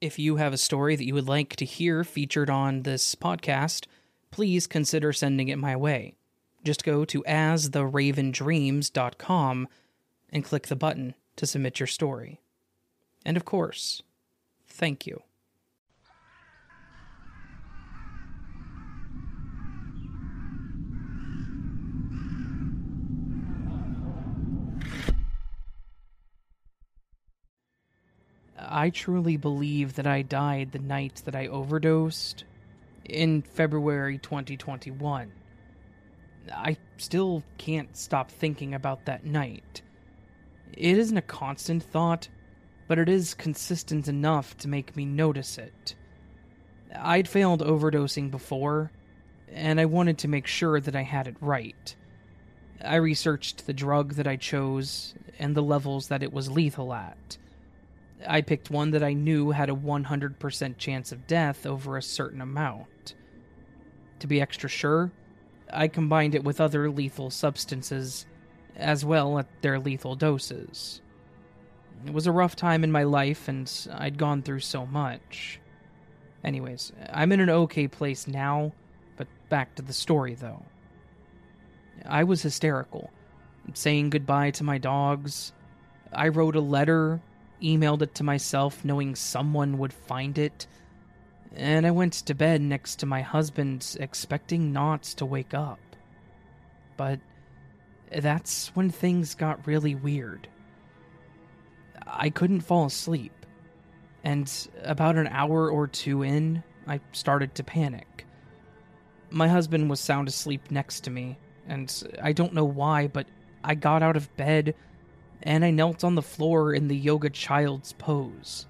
If you have a story that you would like to hear featured on this podcast, please consider sending it my way. Just go to astheravendreams.com and click the button to submit your story. And of course, thank you. I truly believe that I died the night that I overdosed in February 2021. I still can't stop thinking about that night. It isn't a constant thought, but it is consistent enough to make me notice it. I'd failed overdosing before, and I wanted to make sure that I had it right. I researched the drug that I chose and the levels that it was lethal at. I picked one that I knew had a 100% chance of death over a certain amount. To be extra sure, I combined it with other lethal substances, as well at their lethal doses. It was a rough time in my life, and I'd gone through so much. Anyways, I'm in an okay place now, but back to the story though. I was hysterical, saying goodbye to my dogs. I wrote a letter emailed it to myself knowing someone would find it, and I went to bed next to my husband expecting not to wake up. But that's when things got really weird. I couldn't fall asleep, and about an hour or two in, I started to panic. My husband was sound asleep next to me, and I don't know why, but I got out of bed and I knelt on the floor in the yoga child's pose.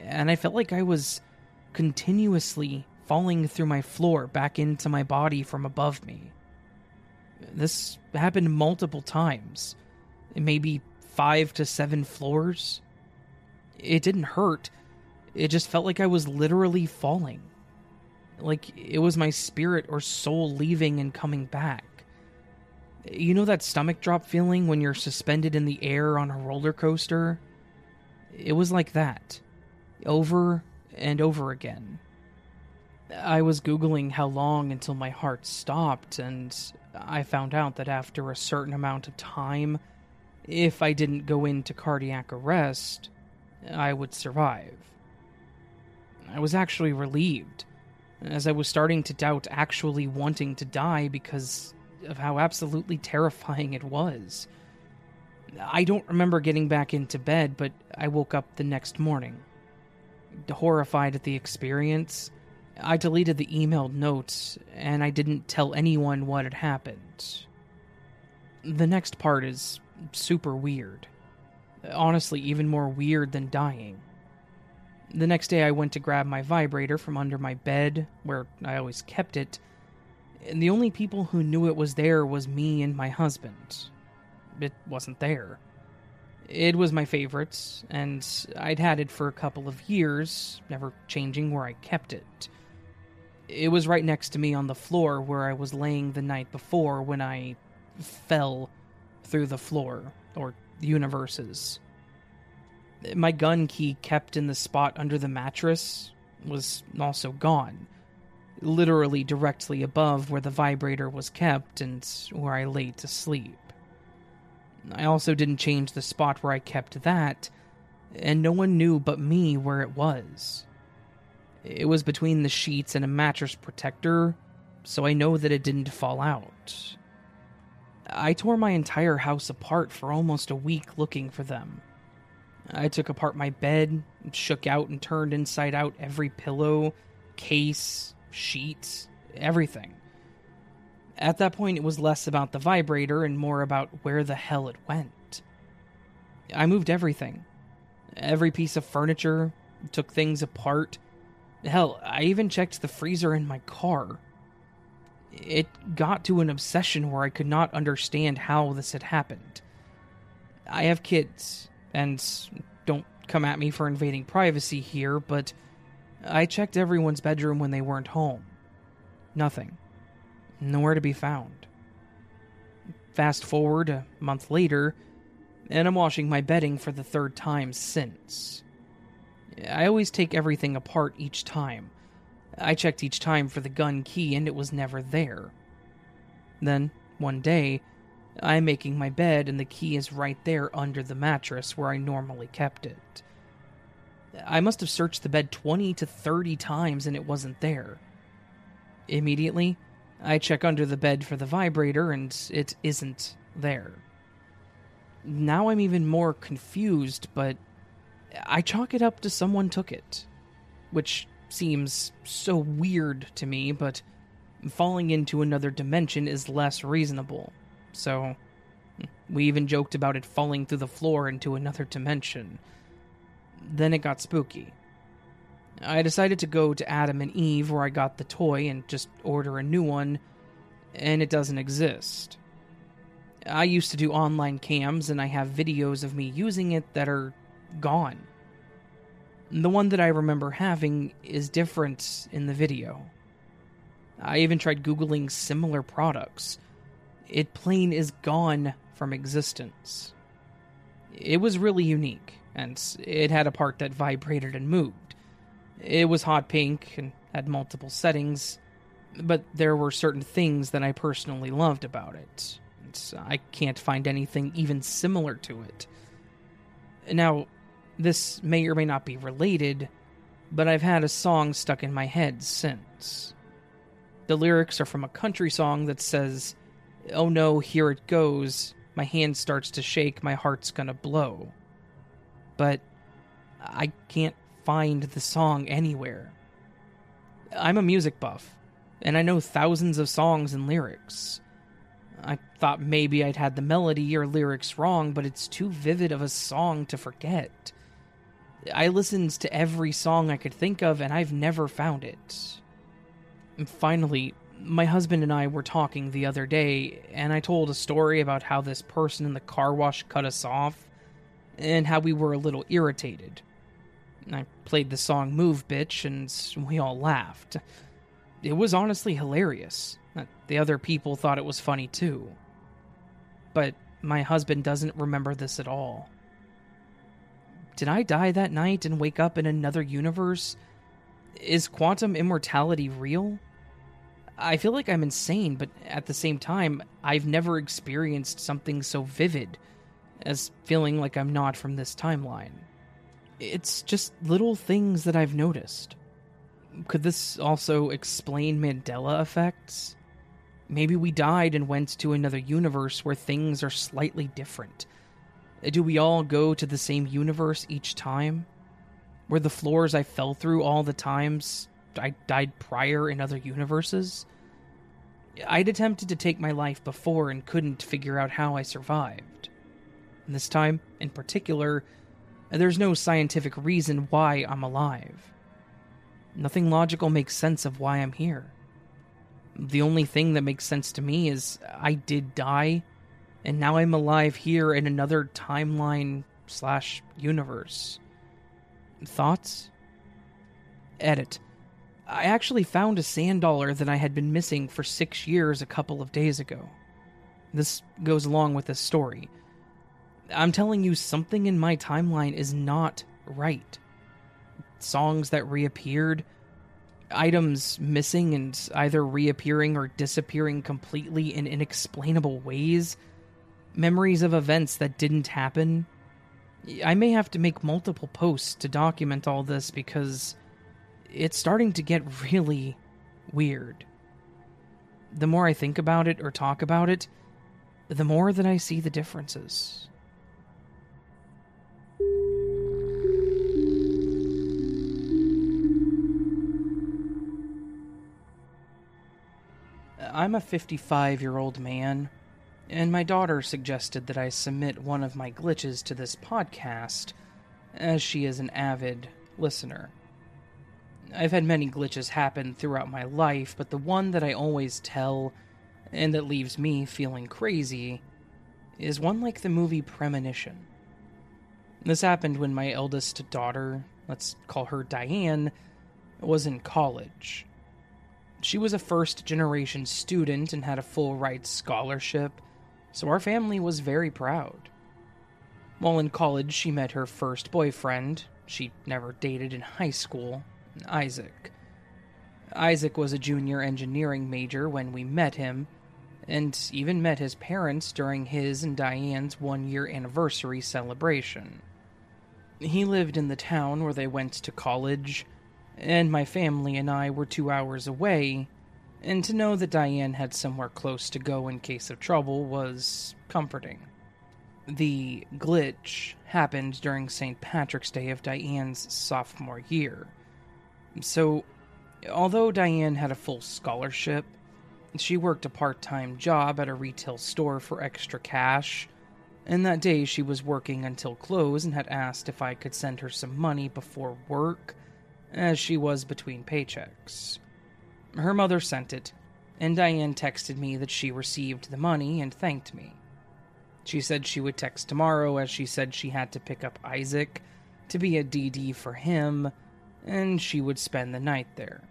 And I felt like I was continuously falling through my floor back into my body from above me. This happened multiple times, maybe five to seven floors. It didn't hurt, it just felt like I was literally falling. Like it was my spirit or soul leaving and coming back. You know that stomach drop feeling when you're suspended in the air on a roller coaster? It was like that, over and over again. I was Googling how long until my heart stopped, and I found out that after a certain amount of time, if I didn't go into cardiac arrest, I would survive. I was actually relieved, as I was starting to doubt actually wanting to die because of how absolutely terrifying it was. I don't remember getting back into bed, but I woke up the next morning. Horrified at the experience, I deleted the emailed notes and I didn't tell anyone what had happened. The next part is super weird. Honestly, even more weird than dying. The next day, I went to grab my vibrator from under my bed, where I always kept it, and the only people who knew it was there was me and my husband. It wasn't there. It was my favorite, and I'd had it for a couple of years, never changing where I kept it. It was right next to me on the floor where I was laying the night before when I fell through the floor, or universes. My gun key kept in the spot under the mattress was also gone literally directly above where the vibrator was kept and where I lay to sleep. I also didn't change the spot where I kept that, and no one knew but me where it was. It was between the sheets and a mattress protector, so I know that it didn't fall out. I tore my entire house apart for almost a week looking for them. I took apart my bed, shook out and turned inside out every pillow, case, sheets, everything. At that point, it was less about the vibrator and more about where the hell it went. I moved everything. Every piece of furniture, took things apart. Hell, I even checked the freezer in my car. It got to an obsession where I could not understand how this had happened. I have kids, and don't come at me for invading privacy here, but I checked everyone's bedroom when they weren't home. Nothing. Nowhere to be found. Fast forward a month later, and I'm washing my bedding for the third time since. I always take everything apart each time. I checked each time for the gun key and it was never there. Then, one day, I'm making my bed and the key is right there under the mattress where I normally kept it. I must have searched the bed 20 to 30 times and it wasn't there. Immediately, I check under the bed for the vibrator and it isn't there. Now I'm even more confused, but I chalk it up to someone took it, which seems so weird to me, but falling into another dimension is less reasonable. So, we even joked about it falling through the floor into another dimension. Then it got spooky. I decided to go to Adam and Eve where I got the toy and just order a new one, and it doesn't exist. I used to do online cams and I have videos of me using it that are gone. The one that I remember having is different in the video. I even tried Googling similar products. It plain is gone from existence. It was really unique, and it had a part that vibrated and moved. It was hot pink and had multiple settings, but there were certain things that I personally loved about it. And I can't find anything even similar to it. Now, this may or may not be related, but I've had a song stuck in my head since. The lyrics are from a country song that says, Oh no, here it goes. My hand starts to shake, my heart's gonna blow. But I can't find the song anywhere. I'm a music buff, and I know thousands of songs and lyrics. I thought maybe I'd had the melody or lyrics wrong, but it's too vivid of a song to forget. I listened to every song I could think of, and I've never found it. And finally, my husband and I were talking the other day, and I told a story about how this person in the car wash cut us off, and how we were a little irritated. I played the song Move Bitch, and we all laughed. It was honestly hilarious. Uh, the other people thought it was funny too. But my husband doesn't remember this at all. Did I die that night and wake up in another universe? Is quantum immortality real? I feel like I'm insane, but at the same time, I've never experienced something so vivid as feeling like I'm not from this timeline. It's just little things that I've noticed. Could this also explain Mandela effects? Maybe we died and went to another universe where things are slightly different. Do we all go to the same universe each time? Were the floors I fell through all the times I died prior in other universes? I'd attempted to take my life before and couldn't figure out how I survived. This time, in particular, there's no scientific reason why I'm alive. Nothing logical makes sense of why I'm here. The only thing that makes sense to me is I did die, and now I'm alive here in another timeline slash universe. Thoughts? Edit. I actually found a sand dollar that I had been missing for six years a couple of days ago. This goes along with this story. I'm telling you, something in my timeline is not right. Songs that reappeared, items missing and either reappearing or disappearing completely in inexplainable ways, memories of events that didn't happen. I may have to make multiple posts to document all this because it's starting to get really weird. The more I think about it or talk about it, the more that I see the differences. I'm a 55 year old man, and my daughter suggested that I submit one of my glitches to this podcast, as she is an avid listener. I've had many glitches happen throughout my life, but the one that I always tell, and that leaves me feeling crazy, is one like the movie Premonition. This happened when my eldest daughter, let's call her Diane, was in college. She was a first generation student and had a full ride scholarship, so our family was very proud. While in college, she met her first boyfriend, she never dated in high school, Isaac. Isaac was a junior engineering major when we met him, and even met his parents during his and Diane's one year anniversary celebration. He lived in the town where they went to college, and my family and I were two hours away, and to know that Diane had somewhere close to go in case of trouble was comforting. The glitch happened during St. Patrick's Day of Diane's sophomore year. So, although Diane had a full scholarship, she worked a part time job at a retail store for extra cash, and that day she was working until close and had asked if I could send her some money before work, as she was between paychecks. Her mother sent it, and Diane texted me that she received the money and thanked me. She said she would text tomorrow, as she said she had to pick up Isaac to be a DD for him, and she would spend the night there.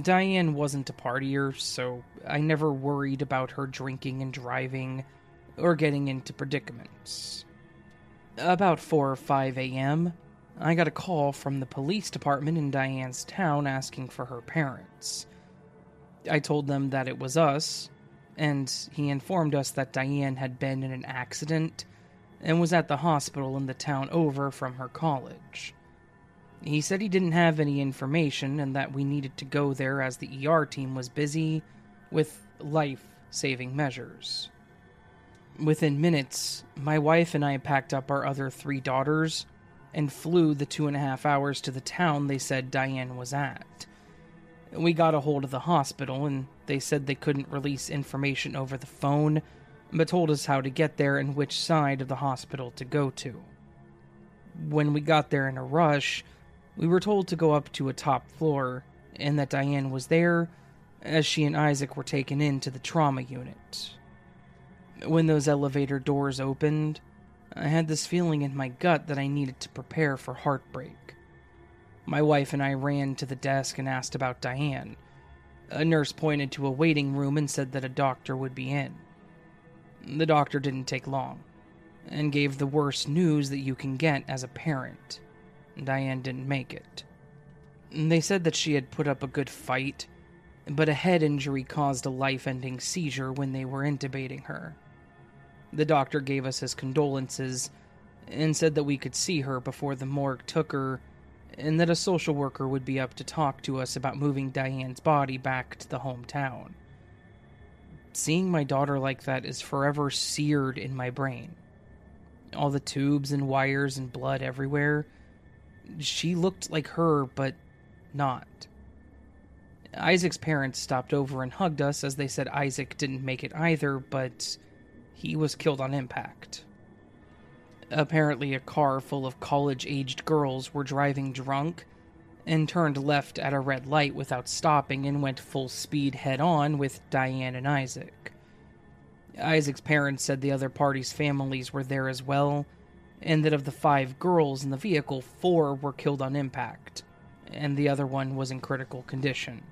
Diane wasn't a partier, so I never worried about her drinking and driving or getting into predicaments. About 4 or 5 a.m., I got a call from the police department in Diane's town asking for her parents. I told them that it was us, and he informed us that Diane had been in an accident and was at the hospital in the town over from her college. He said he didn't have any information and that we needed to go there as the ER team was busy with life saving measures. Within minutes, my wife and I packed up our other three daughters and flew the two and a half hours to the town they said Diane was at. We got a hold of the hospital, and they said they couldn't release information over the phone, but told us how to get there and which side of the hospital to go to. When we got there in a rush, we were told to go up to a top floor, and that Diane was there as she and Isaac were taken into the trauma unit. When those elevator doors opened, I had this feeling in my gut that I needed to prepare for heartbreak. My wife and I ran to the desk and asked about Diane. A nurse pointed to a waiting room and said that a doctor would be in. The doctor didn't take long and gave the worst news that you can get as a parent. Diane didn't make it. They said that she had put up a good fight, but a head injury caused a life ending seizure when they were intubating her. The doctor gave us his condolences and said that we could see her before the morgue took her and that a social worker would be up to talk to us about moving Diane's body back to the hometown. Seeing my daughter like that is forever seared in my brain. All the tubes and wires and blood everywhere. She looked like her, but not. Isaac's parents stopped over and hugged us as they said Isaac didn't make it either, but he was killed on impact. Apparently, a car full of college aged girls were driving drunk and turned left at a red light without stopping and went full speed head on with Diane and Isaac. Isaac's parents said the other parties' families were there as well, and that of the five girls in the vehicle, four were killed on impact, and the other one was in critical condition.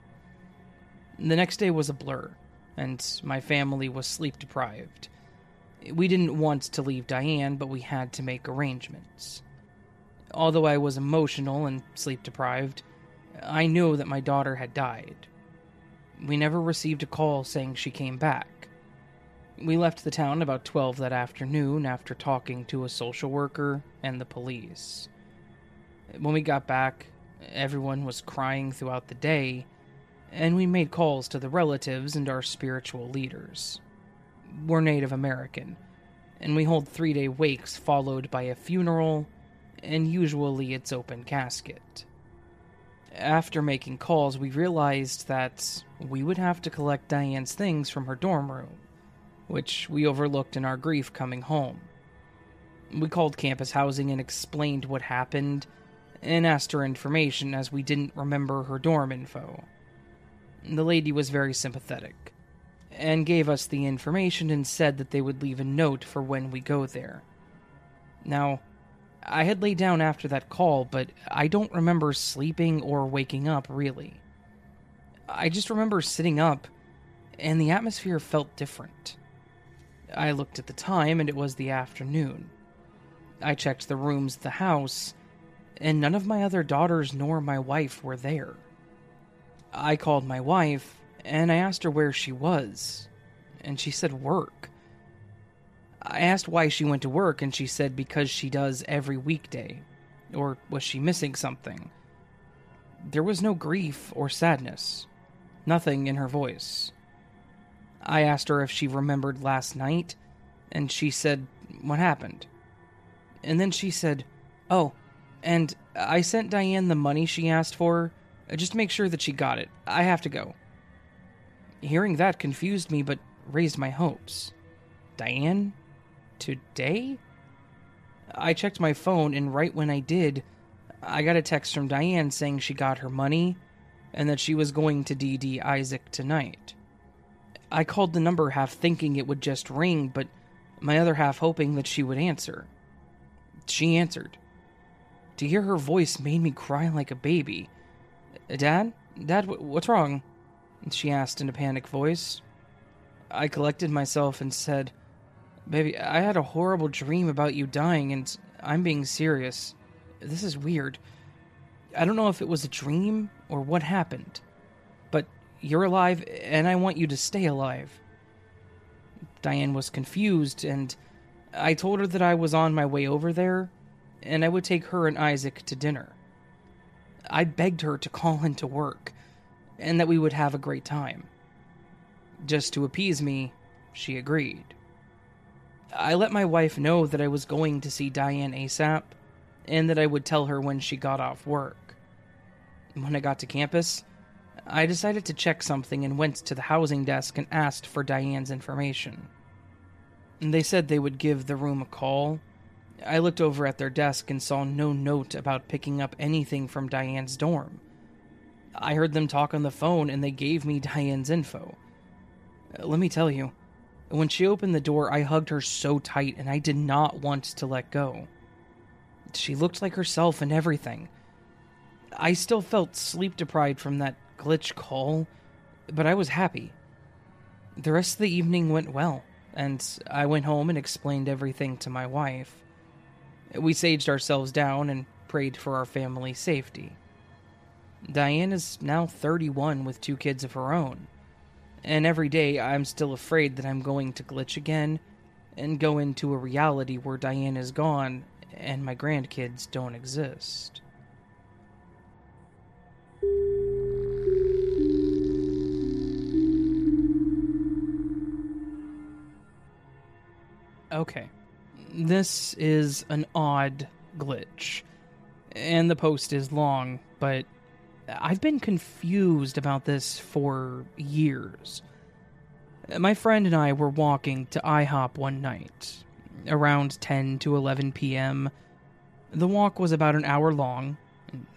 The next day was a blur, and my family was sleep deprived. We didn't want to leave Diane, but we had to make arrangements. Although I was emotional and sleep deprived, I knew that my daughter had died. We never received a call saying she came back. We left the town about 12 that afternoon after talking to a social worker and the police. When we got back, everyone was crying throughout the day, and we made calls to the relatives and our spiritual leaders we're Native American, and we hold three day wakes followed by a funeral, and usually it's open casket. After making calls, we realized that we would have to collect Diane's things from her dorm room, which we overlooked in our grief coming home. We called campus housing and explained what happened and asked her information as we didn't remember her dorm info. The lady was very sympathetic and gave us the information and said that they would leave a note for when we go there. Now, I had laid down after that call, but I don't remember sleeping or waking up really. I just remember sitting up, and the atmosphere felt different. I looked at the time, and it was the afternoon. I checked the rooms of the house, and none of my other daughters nor my wife were there. I called my wife, and I asked her where she was, and she said work. I asked why she went to work, and she said because she does every weekday. Or was she missing something? There was no grief or sadness, nothing in her voice. I asked her if she remembered last night, and she said, What happened? And then she said, Oh, and I sent Diane the money she asked for, just to make sure that she got it. I have to go. Hearing that confused me, but raised my hopes. Diane? Today? I checked my phone, and right when I did, I got a text from Diane saying she got her money and that she was going to DD Isaac tonight. I called the number half thinking it would just ring, but my other half hoping that she would answer. She answered. To hear her voice made me cry like a baby. Dad? Dad, what's wrong? She asked in a panicked voice. I collected myself and said, Baby, I had a horrible dream about you dying, and I'm being serious. This is weird. I don't know if it was a dream or what happened, but you're alive, and I want you to stay alive. Diane was confused, and I told her that I was on my way over there, and I would take her and Isaac to dinner. I begged her to call into work, and that we would have a great time. Just to appease me, she agreed. I let my wife know that I was going to see Diane ASAP, and that I would tell her when she got off work. When I got to campus, I decided to check something and went to the housing desk and asked for Diane's information. They said they would give the room a call. I looked over at their desk and saw no note about picking up anything from Diane's dorm. I heard them talk on the phone and they gave me Diane's info. Uh, let me tell you, when she opened the door, I hugged her so tight and I did not want to let go. She looked like herself and everything. I still felt sleep deprived from that glitch call, but I was happy. The rest of the evening went well, and I went home and explained everything to my wife. We saged ourselves down and prayed for our family's safety. Diane is now 31 with two kids of her own, and every day I'm still afraid that I'm going to glitch again and go into a reality where Diane is gone and my grandkids don't exist. Okay. This is an odd glitch. And the post is long, but I've been confused about this for years. My friend and I were walking to IHOP one night, around 10 to 11 p.m. The walk was about an hour long.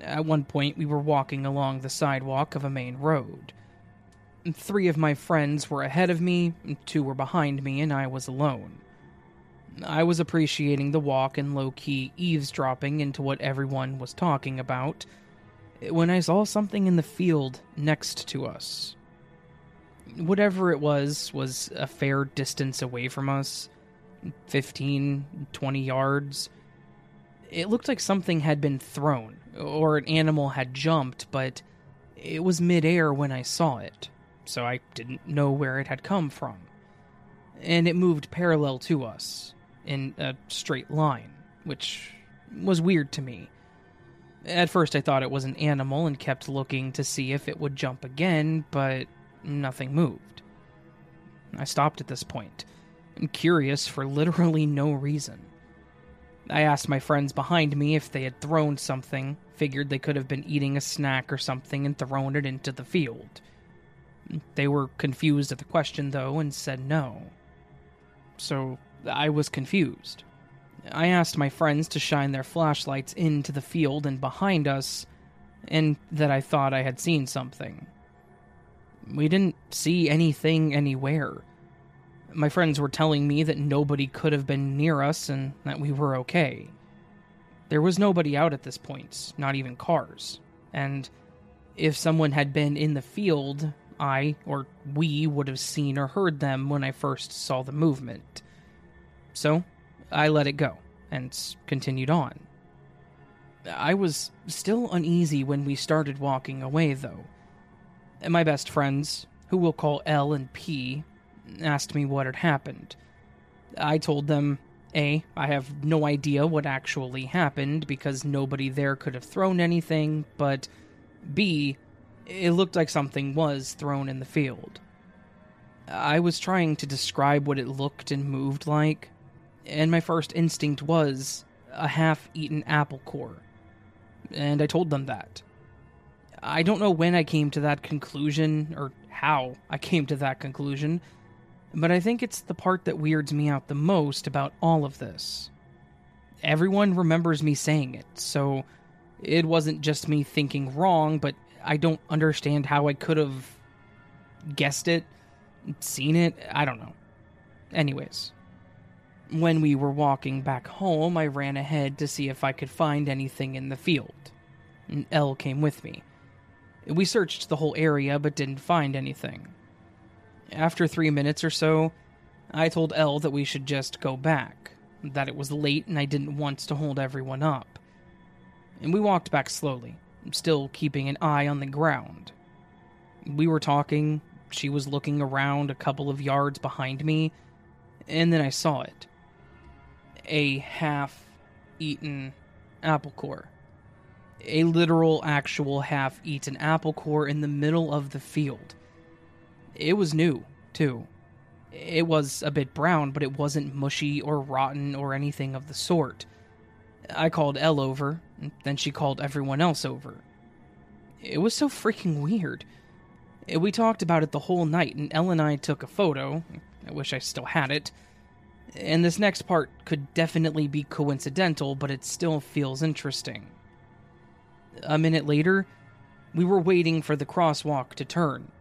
At one point, we were walking along the sidewalk of a main road. Three of my friends were ahead of me, two were behind me, and I was alone. I was appreciating the walk and low key eavesdropping into what everyone was talking about when I saw something in the field next to us. Whatever it was, was a fair distance away from us 15, 20 yards. It looked like something had been thrown, or an animal had jumped, but it was midair when I saw it, so I didn't know where it had come from. And it moved parallel to us, in a straight line, which was weird to me. At first, I thought it was an animal and kept looking to see if it would jump again, but nothing moved. I stopped at this point, curious for literally no reason. I asked my friends behind me if they had thrown something, figured they could have been eating a snack or something and thrown it into the field. They were confused at the question, though, and said no. So I was confused. I asked my friends to shine their flashlights into the field and behind us, and that I thought I had seen something. We didn't see anything anywhere. My friends were telling me that nobody could have been near us and that we were okay. There was nobody out at this point, not even cars. And if someone had been in the field, I or we would have seen or heard them when I first saw the movement. So I let it go and continued on. I was still uneasy when we started walking away, though. My best friends, who we'll call L and P, asked me what had happened. I told them A, I have no idea what actually happened because nobody there could have thrown anything, but B, it looked like something was thrown in the field. I was trying to describe what it looked and moved like, and my first instinct was a half eaten apple core. And I told them that. I don't know when I came to that conclusion, or how I came to that conclusion, but I think it's the part that weirds me out the most about all of this. Everyone remembers me saying it, so it wasn't just me thinking wrong, but I don't understand how I could have guessed it, seen it, I don't know. Anyways, when we were walking back home, I ran ahead to see if I could find anything in the field. L came with me. We searched the whole area but didn't find anything. After three minutes or so, I told L that we should just go back, that it was late and I didn't want to hold everyone up. And we walked back slowly, still keeping an eye on the ground. We were talking, she was looking around a couple of yards behind me, and then I saw it. A half eaten apple core. A literal, actual half eaten apple core in the middle of the field. It was new, too. It was a bit brown, but it wasn't mushy or rotten or anything of the sort. I called L over, then she called everyone else over. It was so freaking weird. We talked about it the whole night, and L and I took a photo. I wish I still had it. And this next part could definitely be coincidental, but it still feels interesting. A minute later, we were waiting for the crosswalk to turn.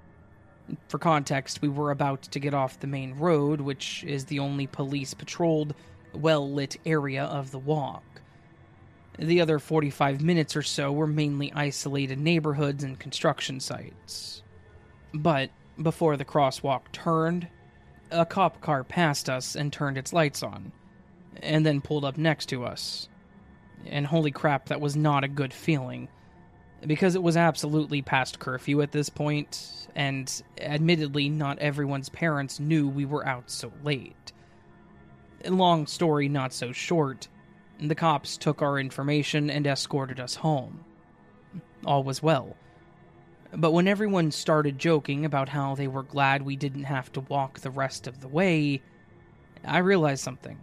For context, we were about to get off the main road, which is the only police patrolled, well lit area of the walk. The other 45 minutes or so were mainly isolated neighborhoods and construction sites. But before the crosswalk turned, a cop car passed us and turned its lights on, and then pulled up next to us. And holy crap, that was not a good feeling because it was absolutely past curfew at this point, and admittedly, not everyone's parents knew we were out so late. Long story not so short, the cops took our information and escorted us home. All was well. But when everyone started joking about how they were glad we didn't have to walk the rest of the way, I realized something.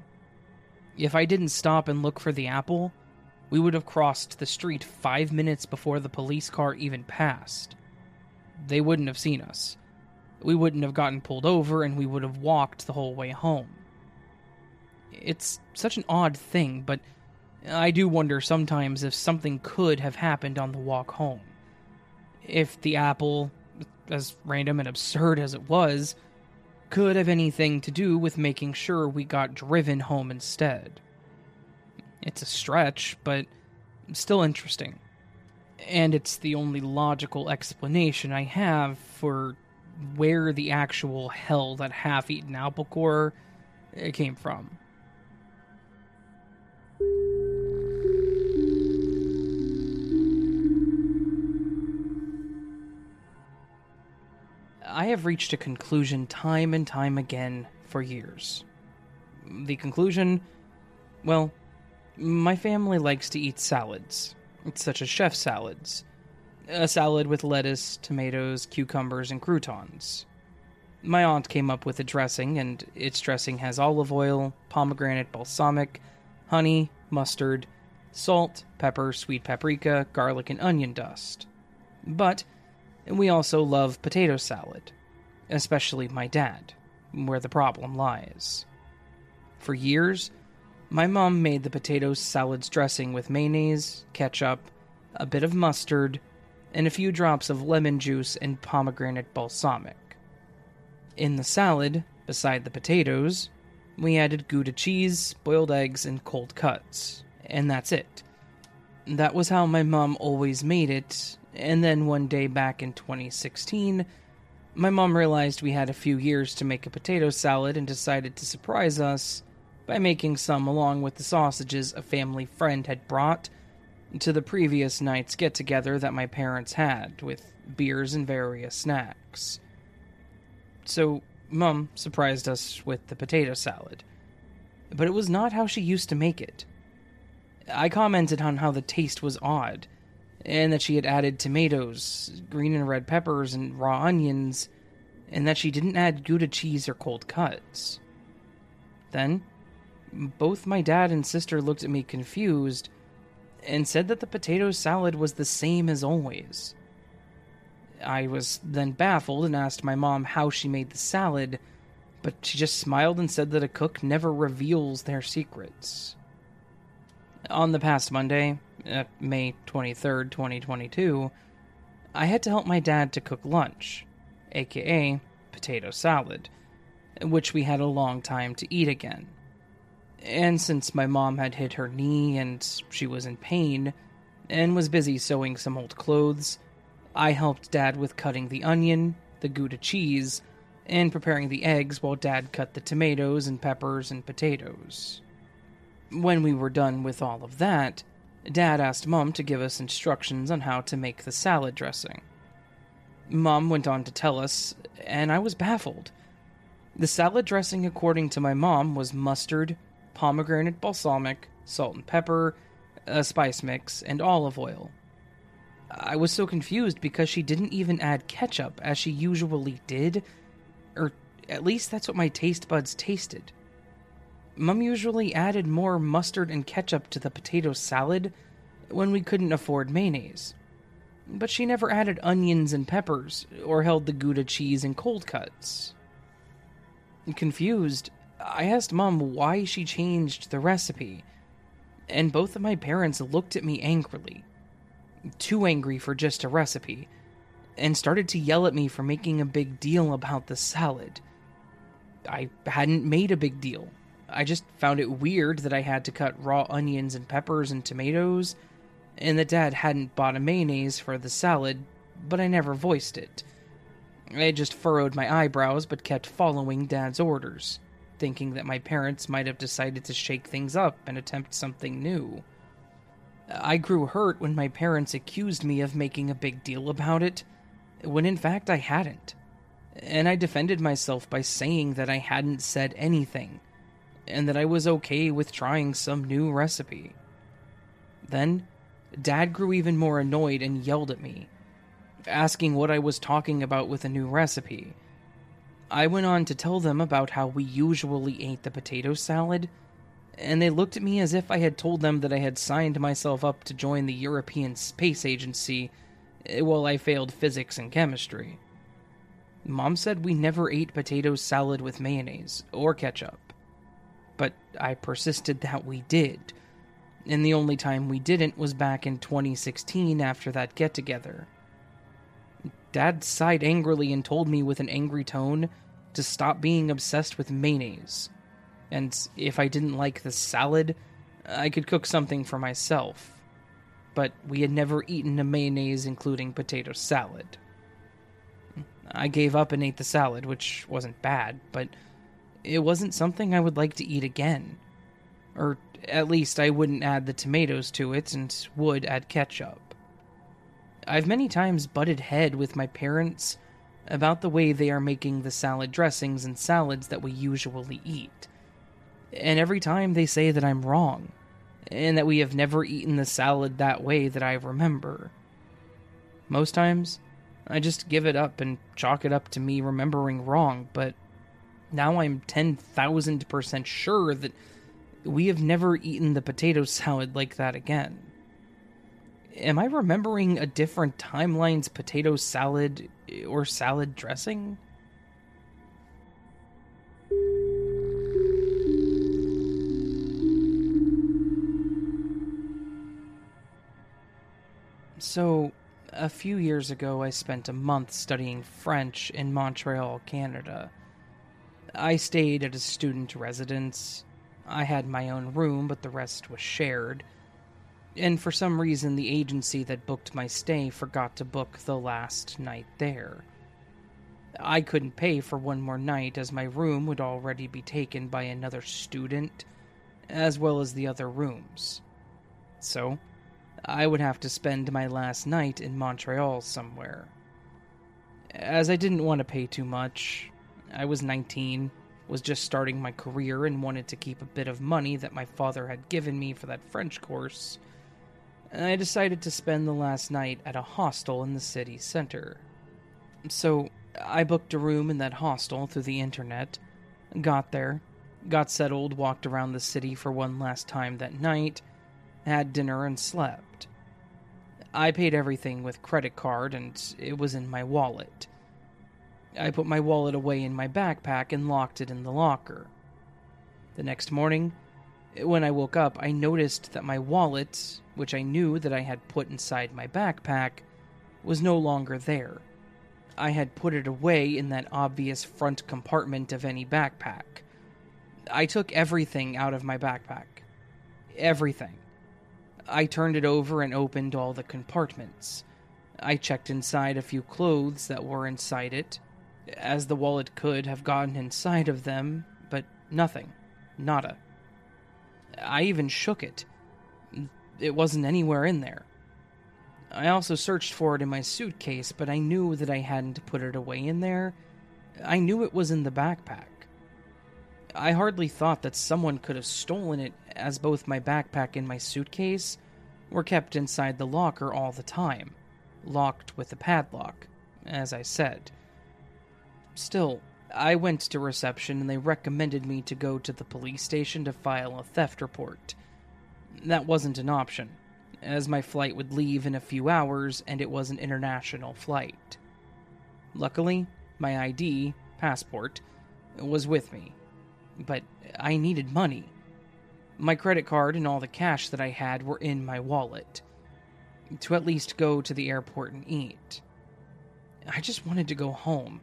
If I didn't stop and look for the apple, we would have crossed the street five minutes before the police car even passed. They wouldn't have seen us. We wouldn't have gotten pulled over, and we would have walked the whole way home. It's such an odd thing, but I do wonder sometimes if something could have happened on the walk home. If the apple, as random and absurd as it was, could have anything to do with making sure we got driven home instead. It's a stretch, but still interesting. And it's the only logical explanation I have for where the actual hell that half eaten apple core uh, came from. I have reached a conclusion time and time again for years. The conclusion, well, my family likes to eat salads, such as chef salads. A salad with lettuce, tomatoes, cucumbers, and croutons. My aunt came up with a dressing, and its dressing has olive oil, pomegranate balsamic, honey, mustard, salt, pepper, sweet paprika, garlic, and onion dust. But we also love potato salad, especially my dad, where the problem lies. For years, my mom made the potato salads dressing with mayonnaise, ketchup, a bit of mustard, and a few drops of lemon juice and pomegranate balsamic. In the salad, beside the potatoes, we added Gouda cheese, boiled eggs, and cold cuts, and that's it. That was how my mom always made it, and then one day back in 2016, my mom realized we had a few years to make a potato salad and decided to surprise us by making some along with the sausages a family friend had brought to the previous night's get together that my parents had, with beers and various snacks. So, Mum surprised us with the potato salad. But it was not how she used to make it. I commented on how the taste was odd, and that she had added tomatoes, green and red peppers, and raw onions, and that she didn't add Gouda cheese or cold cuts. Then, both my dad and sister looked at me confused and said that the potato salad was the same as always. I was then baffled and asked my mom how she made the salad, but she just smiled and said that a cook never reveals their secrets. On the past Monday, uh, May 23rd, 2022, I had to help my dad to cook lunch, aka potato salad, which we had a long time to eat again. And since my mom had hit her knee and she was in pain and was busy sewing some old clothes, I helped Dad with cutting the onion, the Gouda cheese, and preparing the eggs while Dad cut the tomatoes and peppers and potatoes. When we were done with all of that, Dad asked Mom to give us instructions on how to make the salad dressing. Mom went on to tell us, and I was baffled. The salad dressing, according to my mom, was mustard, pomegranate balsamic, salt and pepper, a spice mix, and olive oil. I was so confused because she didn't even add ketchup as she usually did, or at least that's what my taste buds tasted. Mum usually added more mustard and ketchup to the potato salad when we couldn't afford mayonnaise. But she never added onions and peppers or held the Gouda cheese in cold cuts. Confused, I asked Mom why she changed the recipe, and both of my parents looked at me angrily. Too angry for just a recipe, and started to yell at me for making a big deal about the salad. I hadn't made a big deal. I just found it weird that I had to cut raw onions and peppers and tomatoes, and that Dad hadn't bought a mayonnaise for the salad, but I never voiced it. I just furrowed my eyebrows but kept following Dad's orders thinking that my parents might have decided to shake things up and attempt something new. I grew hurt when my parents accused me of making a big deal about it, when in fact I hadn't. And I defended myself by saying that I hadn't said anything, and that I was okay with trying some new recipe. Then, Dad grew even more annoyed and yelled at me, asking what I was talking about with a new recipe I went on to tell them about how we usually ate the potato salad, and they looked at me as if I had told them that I had signed myself up to join the European Space Agency eh, while I failed physics and chemistry. Mom said we never ate potato salad with mayonnaise or ketchup, but I persisted that we did, and the only time we didn't was back in 2016 after that get together. Dad sighed angrily and told me with an angry tone to stop being obsessed with mayonnaise. And if I didn't like the salad, I could cook something for myself. But we had never eaten a mayonnaise including potato salad. I gave up and ate the salad, which wasn't bad, but it wasn't something I would like to eat again. Or at least I wouldn't add the tomatoes to it and would add ketchup. I've many times butted head with my parents about the way they are making the salad dressings and salads that we usually eat. And every time they say that I'm wrong, and that we have never eaten the salad that way that I remember. Most times, I just give it up and chalk it up to me remembering wrong, but now I'm 10,000% sure that we have never eaten the potato salad like that again am I remembering a different timeline's potato salad eh, or salad dressing? So, a few years ago, I spent a month studying French in Montreal, Canada. I stayed at a student residence. I had my own room, but the rest was shared and for some reason the agency that booked my stay forgot to book the last night there. I couldn't pay for one more night as my room would already be taken by another student, as well as the other rooms. So, I would have to spend my last night in Montreal somewhere. As I didn't want to pay too much, I was 19, was just starting my career, and wanted to keep a bit of money that my father had given me for that French course. And I decided to spend the last night at a hostel in the city center. So, I booked a room in that hostel through the internet, got there, got settled, walked around the city for one last time that night, had dinner, and slept. I paid everything with credit card and it was in my wallet. I put my wallet away in my backpack and locked it in the locker. The next morning, when I woke up, I noticed that my wallet, which I knew that I had put inside my backpack, was no longer there. I had put it away in that obvious front compartment of any backpack. I took everything out of my backpack. Everything. I turned it over and opened all the compartments. I checked inside a few clothes that were inside it, as the wallet could have gotten inside of them, but nothing. Nada. I even shook it. It wasn't anywhere in there. I also searched for it in my suitcase, but I knew that I hadn't put it away in there. I knew it was in the backpack. I hardly thought that someone could have stolen it, as both my backpack and my suitcase were kept inside the locker all the time, locked with a padlock, as I said. Still, I went to reception and they recommended me to go to the police station to file a theft report. That wasn't an option as my flight would leave in a few hours and it was an international flight. Luckily, my ID, passport, was with me, but I needed money. My credit card and all the cash that I had were in my wallet. To at least go to the airport and eat. I just wanted to go home.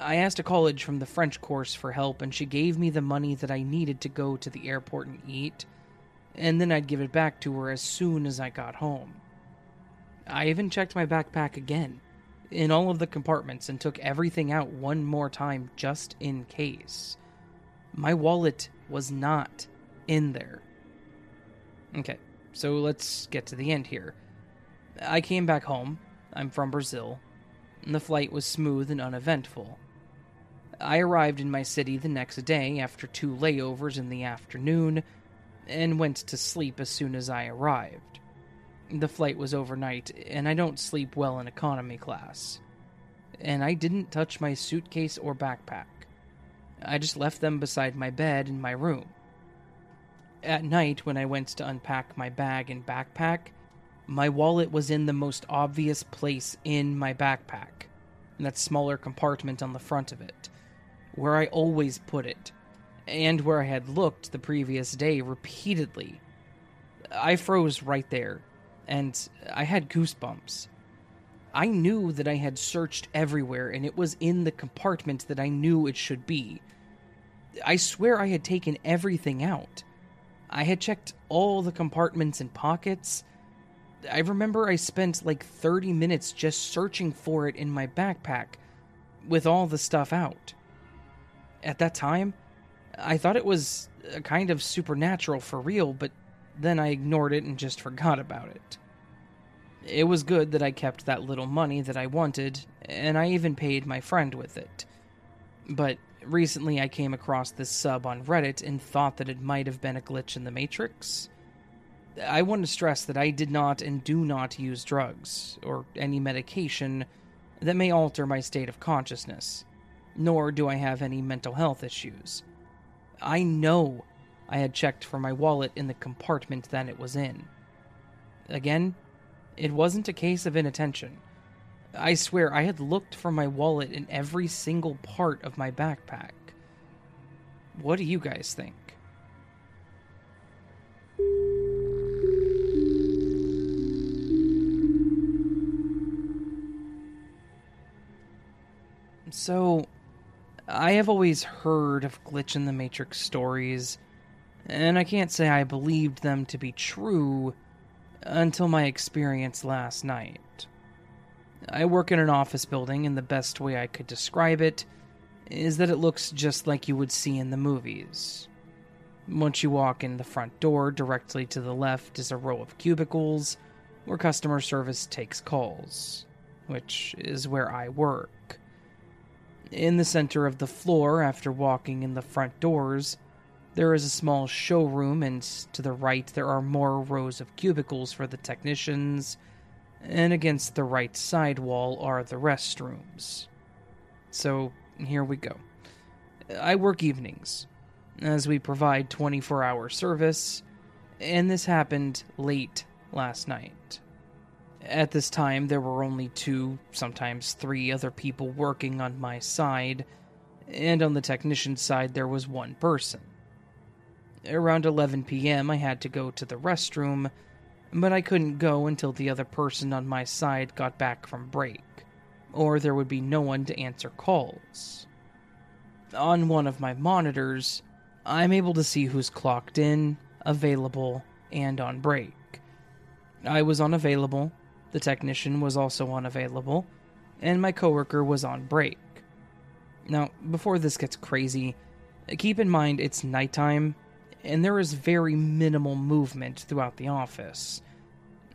I asked a college from the French course for help, and she gave me the money that I needed to go to the airport and eat and then I'd give it back to her as soon as I got home. I even checked my backpack again, in all of the compartments, and took everything out one more time just in case. My wallet was not in there. Okay, so let's get to the end here. I came back home. I'm from Brazil. And the flight was smooth and uneventful. I arrived in my city the next day after two layovers in the afternoon and went to sleep as soon as I arrived. The flight was overnight, and I don't sleep well in economy class. And I didn't touch my suitcase or backpack. I just left them beside my bed in my room. At night, when I went to unpack my bag and backpack, my wallet was in the most obvious place in my backpack, in that smaller compartment on the front of it, where I always put it and where I had looked the previous day repeatedly. I froze right there, and I had goosebumps. I knew that I had searched everywhere, and it was in the compartment that I knew it should be. I swear I had taken everything out. I had checked all the compartments and pockets. I remember I spent like 30 minutes just searching for it in my backpack, with all the stuff out. At that time, I thought it was a kind of supernatural for real, but then I ignored it and just forgot about it. It was good that I kept that little money that I wanted, and I even paid my friend with it. But recently I came across this sub on Reddit and thought that it might have been a glitch in the Matrix. I want to stress that I did not and do not use drugs, or any medication that may alter my state of consciousness, nor do I have any mental health issues. I know I had checked for my wallet in the compartment that it was in. Again, it wasn't a case of inattention. I swear I had looked for my wallet in every single part of my backpack. What do you guys think? So, I have always heard of Glitch in the Matrix stories, and I can't say I believed them to be true until my experience last night. I work in an office building, and the best way I could describe it is that it looks just like you would see in the movies. Once you walk in the front door, directly to the left is a row of cubicles where customer service takes calls, which is where I work. In the center of the floor, after walking in the front doors, there is a small showroom, and to the right, there are more rows of cubicles for the technicians, and against the right side wall are the restrooms. So, here we go. I work evenings, as we provide 24 hour service, and this happened late last night. At this time, there were only two, sometimes three other people working on my side, and on the technician's side, there was one person. Around 11 p.m., I had to go to the restroom, but I couldn't go until the other person on my side got back from break, or there would be no one to answer calls. On one of my monitors, I'm able to see who's clocked in, available, and on break. I was unavailable, the technician was also unavailable, and my coworker was on break. Now, before this gets crazy, keep in mind it's nighttime and there is very minimal movement throughout the office.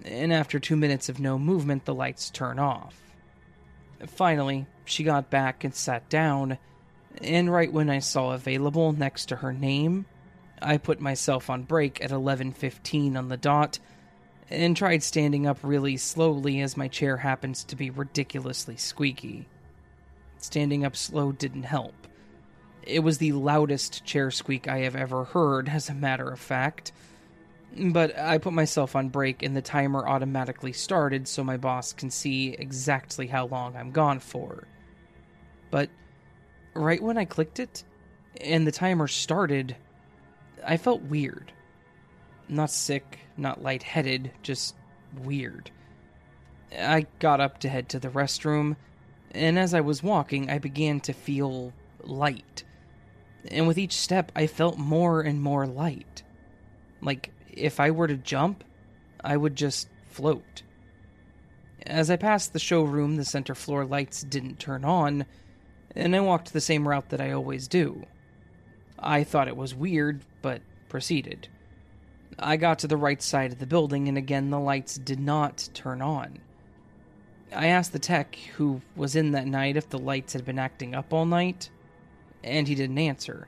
And after two minutes of no movement, the lights turn off. Finally, she got back and sat down, and right when I saw available next to her name, I put myself on break at 11:15 on the dot and tried standing up really slowly as my chair happens to be ridiculously squeaky. Standing up slow didn't help. It was the loudest chair squeak I have ever heard, as a matter of fact. But I put myself on break and the timer automatically started so my boss can see exactly how long I'm gone for. But right when I clicked it and the timer started, I felt weird. Not sick, not lightheaded, just weird. I got up to head to the restroom, and as I was walking, I began to feel light. And with each step, I felt more and more light. Like, if I were to jump, I would just float. As I passed the showroom, the center floor lights didn't turn on, and I walked the same route that I always do. I thought it was weird, but proceeded. I got to the right side of the building, and again the lights did not turn on. I asked the tech who was in that night if the lights had been acting up all night, and he didn't answer.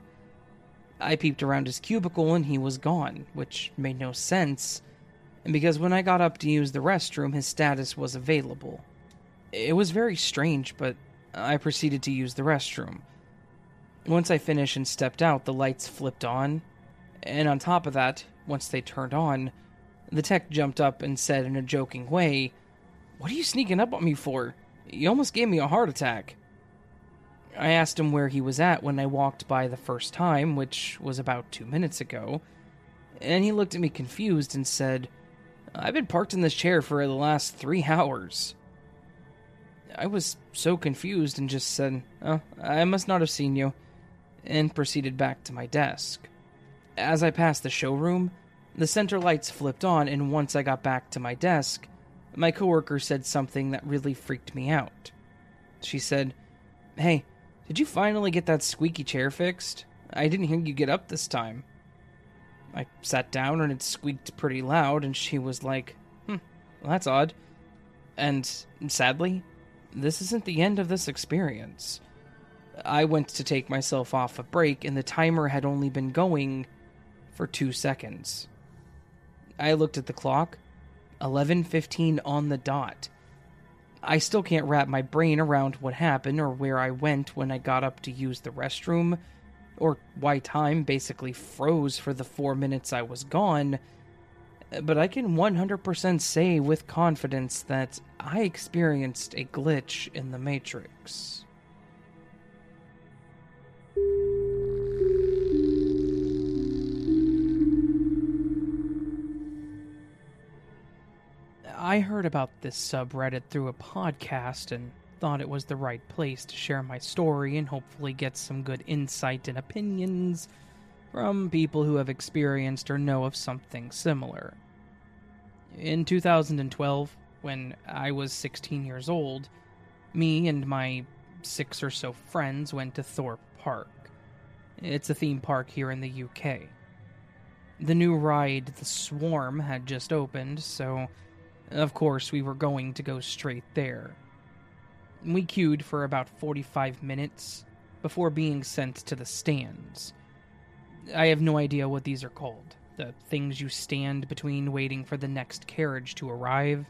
I peeped around his cubicle and he was gone, which made no sense, because when I got up to use the restroom, his status was available. It was very strange, but I proceeded to use the restroom. Once I finished and stepped out, the lights flipped on, and on top of that, once they turned on, the tech jumped up and said in a joking way, What are you sneaking up on me for? You almost gave me a heart attack. I asked him where he was at when I walked by the first time, which was about two minutes ago, and he looked at me confused and said, I've been parked in this chair for the last three hours. I was so confused and just said, Oh, I must not have seen you, and proceeded back to my desk. As I passed the showroom, the center lights flipped on, and once I got back to my desk, my coworker said something that really freaked me out. She said, Hey, did you finally get that squeaky chair fixed? I didn't hear you get up this time. I sat down and it squeaked pretty loud, and she was like, hmm, well, that's odd. And sadly, this isn't the end of this experience. I went to take myself off a break, and the timer had only been going for two seconds. I looked at the clock, 11:15 on the dot. I still can't wrap my brain around what happened or where I went when I got up to use the restroom, or why time basically froze for the four minutes I was gone. But I can 100% say with confidence that I experienced a glitch in the Matrix. I heard about this subreddit through a podcast and thought it was the right place to share my story and hopefully get some good insight and opinions from people who have experienced or know of something similar. In 2012, when I was 16 years old, me and my six or so friends went to Thorpe Park. It's a theme park here in the UK. The new ride, The Swarm, had just opened, so of course we were going to go straight there. We queued for about 45 minutes before being sent to the stands. I have no idea what these are called. The things you stand between waiting for the next carriage to arrive.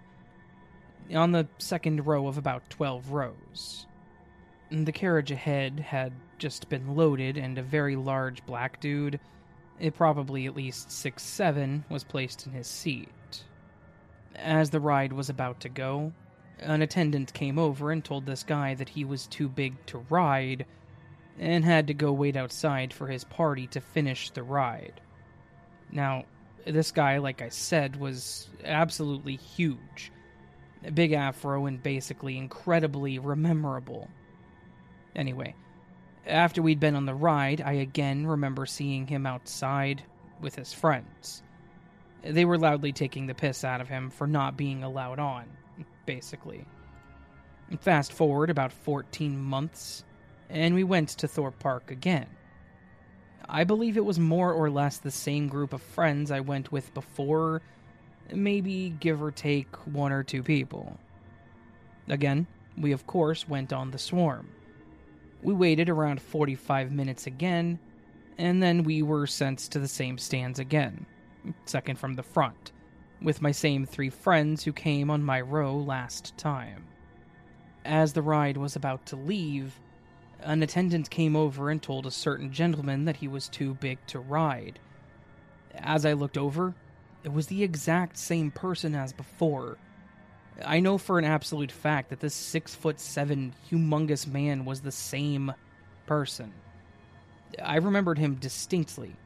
On the second row of about 12 rows. The carriage ahead had just been loaded, and a very large black dude, it probably at least six seven, was placed in his seat. As the ride was about to go, an attendant came over and told this guy that he was too big to ride and had to go wait outside for his party to finish the ride. Now, this guy, like I said, was absolutely huge. A big afro and basically incredibly rememberable. Anyway, after we'd been on the ride, I again remember seeing him outside with his friends. They were loudly taking the piss out of him for not being allowed on, basically. Fast forward about 14 months, and we went to Thorpe Park again. I believe it was more or less the same group of friends I went with before, maybe give or take one or two people. Again, we of course went on the swarm. We waited around 45 minutes again, and then we were sent to the same stands again, second from the front, with my same three friends who came on my row last time. As the ride was about to leave, an attendant came over and told a certain gentleman that he was too big to ride. As I looked over, it was the exact same person as before. I know for an absolute fact that this six foot seven humongous man was the same person. I remembered him distinctly.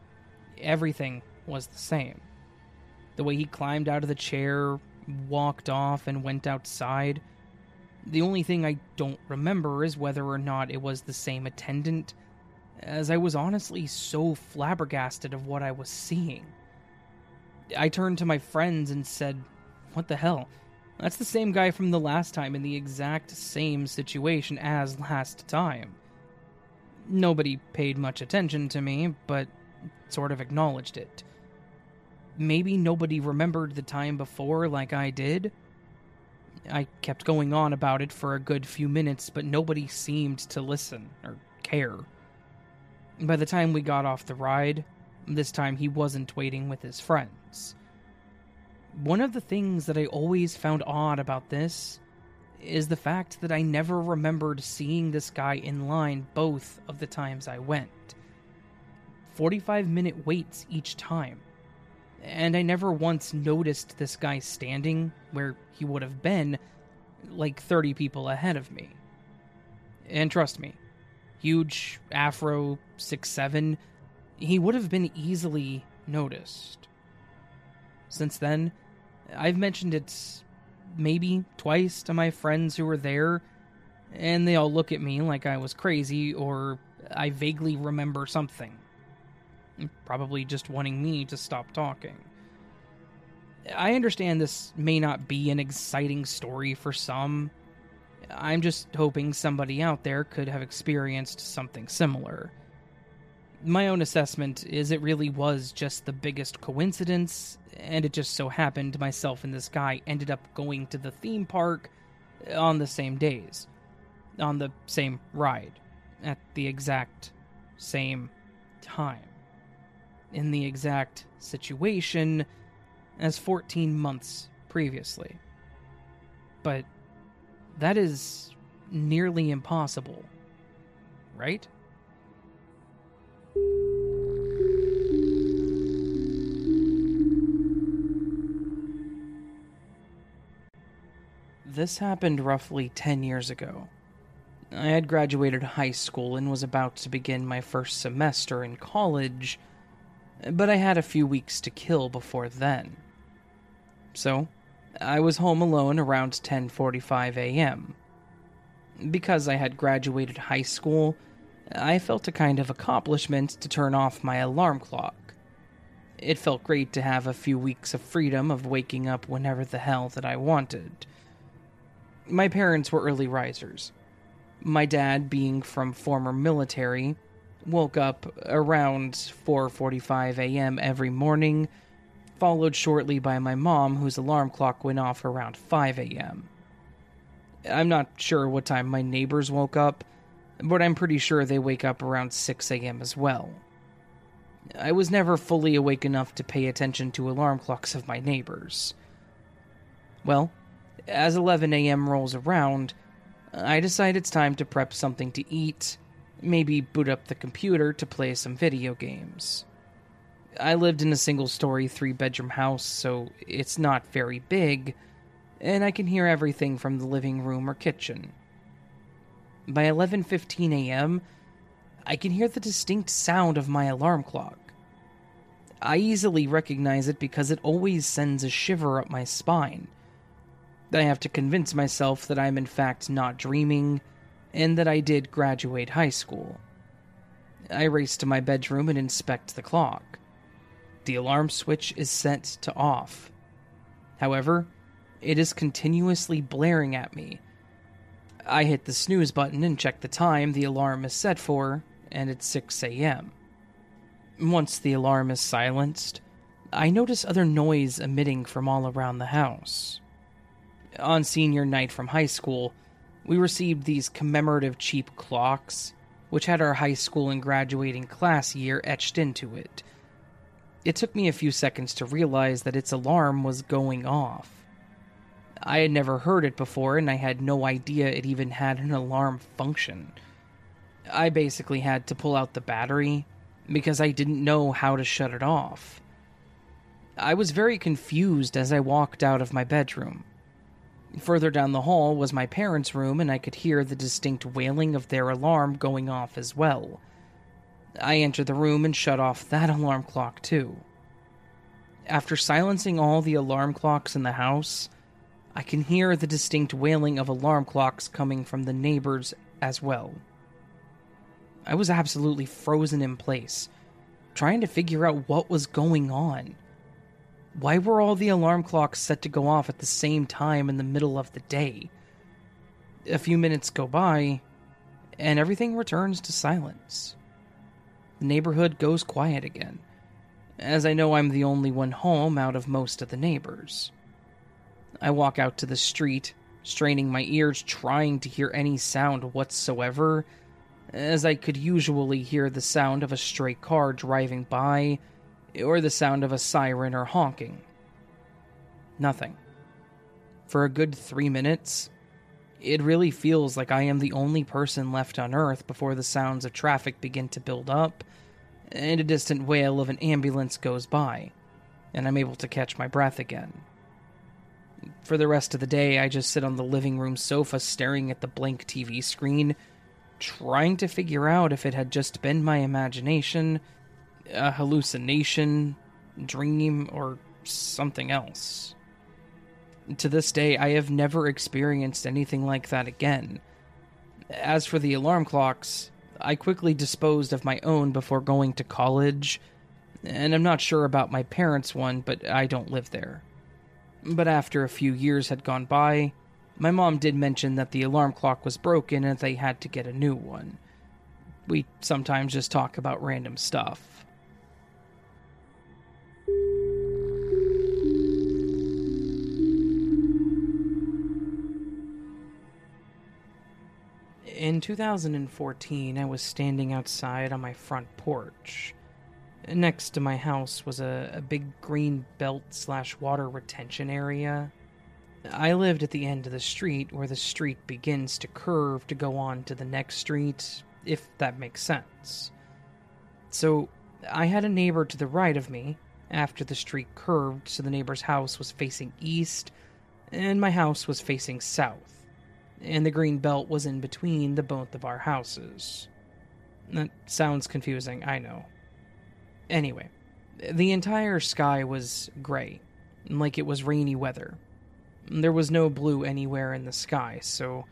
Everything was the same. The way he climbed out of the chair, walked off, and went outside the only thing I don't remember is whether or not it was the same attendant, as I was honestly so flabbergasted of what I was seeing. I turned to my friends and said, What the hell? That's the same guy from the last time in the exact same situation as last time. Nobody paid much attention to me, but sort of acknowledged it. Maybe nobody remembered the time before like I did? I kept going on about it for a good few minutes, but nobody seemed to listen or care. By the time we got off the ride, this time he wasn't waiting with his friends. One of the things that I always found odd about this is the fact that I never remembered seeing this guy in line both of the times I went. 45 minute waits each time and I never once noticed this guy standing where he would have been like 30 people ahead of me. And trust me, huge afro, six seven, he would have been easily noticed. Since then, I've mentioned it maybe twice to my friends who were there, and they all look at me like I was crazy or I vaguely remember something probably just wanting me to stop talking. I understand this may not be an exciting story for some. I'm just hoping somebody out there could have experienced something similar. My own assessment is it really was just the biggest coincidence, and it just so happened myself and this guy ended up going to the theme park on the same days, on the same ride, at the exact same time in the exact situation as 14 months previously. But that is nearly impossible, right? This happened roughly 10 years ago. I had graduated high school and was about to begin my first semester in college but I had a few weeks to kill before then. So, I was home alone around 10:45 a.m. Because I had graduated high school, I felt a kind of accomplishment to turn off my alarm clock. It felt great to have a few weeks of freedom of waking up whenever the hell that I wanted. My parents were early risers. My dad being from former military, woke up around 4:45 a.m. every morning, followed shortly by my mom whose alarm clock went off around 5 a.m. I'm not sure what time my neighbors woke up, but I'm pretty sure they wake up around 6 a.m. as well. I was never fully awake enough to pay attention to alarm clocks of my neighbors. Well, as 11 a.m. rolls around, I decide it's time to prep something to eat, maybe boot up the computer to play some video games. I lived in a single story, three bedroom house, so it's not very big, and I can hear everything from the living room or kitchen. By 11:15 a.m., I can hear the distinct sound of my alarm clock. I easily recognize it because it always sends a shiver up my spine. I have to convince myself that I'm in fact not dreaming and that I did graduate high school. I race to my bedroom and inspect the clock. The alarm switch is set to off. However, it is continuously blaring at me. I hit the snooze button and check the time the alarm is set for, and it's 6 a.m. Once the alarm is silenced, I notice other noise emitting from all around the house. On senior night from high school, we received these commemorative cheap clocks, which had our high school and graduating class year etched into it. It took me a few seconds to realize that its alarm was going off. I had never heard it before, and I had no idea it even had an alarm function. I basically had to pull out the battery because I didn't know how to shut it off. I was very confused as I walked out of my bedroom. Further down the hall was my parents' room, and I could hear the distinct wailing of their alarm going off as well. I entered the room and shut off that alarm clock too. After silencing all the alarm clocks in the house, I can hear the distinct wailing of alarm clocks coming from the neighbors as well. I was absolutely frozen in place, trying to figure out what was going on. Why were all the alarm clocks set to go off at the same time in the middle of the day? A few minutes go by, and everything returns to silence. The neighborhood goes quiet again, as I know I'm the only one home out of most of the neighbors. I walk out to the street, straining my ears trying to hear any sound whatsoever as I could usually hear the sound of a stray car driving by, or the sound of a siren or honking. Nothing. For a good three minutes, it really feels like I am the only person left on Earth before the sounds of traffic begin to build up, and a distant wail of an ambulance goes by, and I'm able to catch my breath again. For the rest of the day, I just sit on the living room sofa staring at the blank TV screen trying to figure out if it had just been my imagination, a hallucination, dream, or something else. To this day, I have never experienced anything like that again. As for the alarm clocks, I quickly disposed of my own before going to college, and I'm not sure about my parents' one, but I don't live there. But after a few years had gone by, my mom did mention that the alarm clock was broken and they had to get a new one. We sometimes just talk about random stuff. In 2014, I was standing outside on my front porch. Next to my house was a, a big green belt slash water retention area I lived at the end of the street where the street begins to curve to go on to the next street, if that makes sense. So, I had a neighbor to the right of me after the street curved, so the neighbor's house was facing east, and my house was facing south, and the green belt was in between the both of our houses. That sounds confusing, I know. Anyway, the entire sky was gray, like it was rainy weather, there was no blue anywhere in the sky, so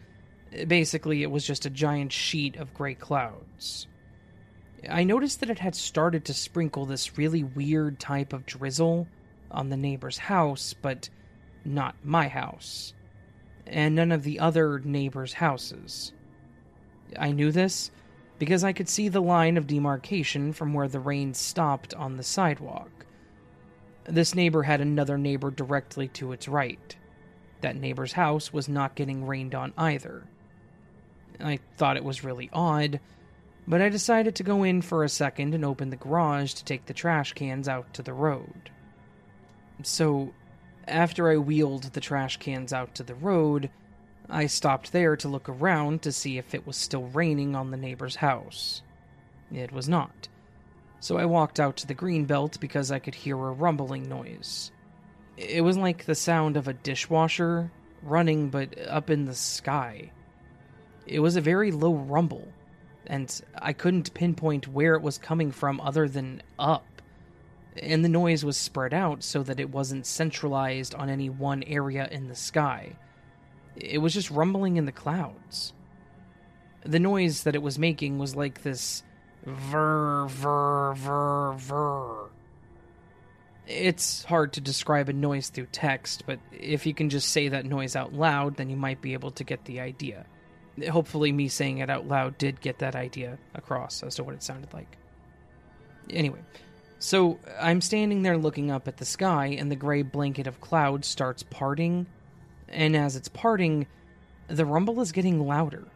eh, basically it was just a giant sheet of gray clouds. I noticed that it had started to sprinkle this really weird type of drizzle on the neighbor's house, but not my house, and none of the other neighbors' houses. I knew this because I could see the line of demarcation from where the rain stopped on the sidewalk. This neighbor had another neighbor directly to its right. That neighbor's house was not getting rained on either. I thought it was really odd, but I decided to go in for a second and open the garage to take the trash cans out to the road. So, after I wheeled the trash cans out to the road, I stopped there to look around to see if it was still raining on the neighbor's house. It was not. So I walked out to the green belt because I could hear a rumbling noise. It was like the sound of a dishwasher running but up in the sky. It was a very low rumble, and I couldn't pinpoint where it was coming from other than up. And the noise was spread out so that it wasn't centralized on any one area in the sky. It was just rumbling in the clouds. The noise that it was making was like this ver, ver, ver, ver. It's hard to describe a noise through text, but if you can just say that noise out loud, then you might be able to get the idea. Hopefully, me saying it out loud did get that idea across as to what it sounded like. Anyway, so I'm standing there looking up at the sky, and the gray blanket of clouds starts parting. And as it's parting, the rumble is getting louder,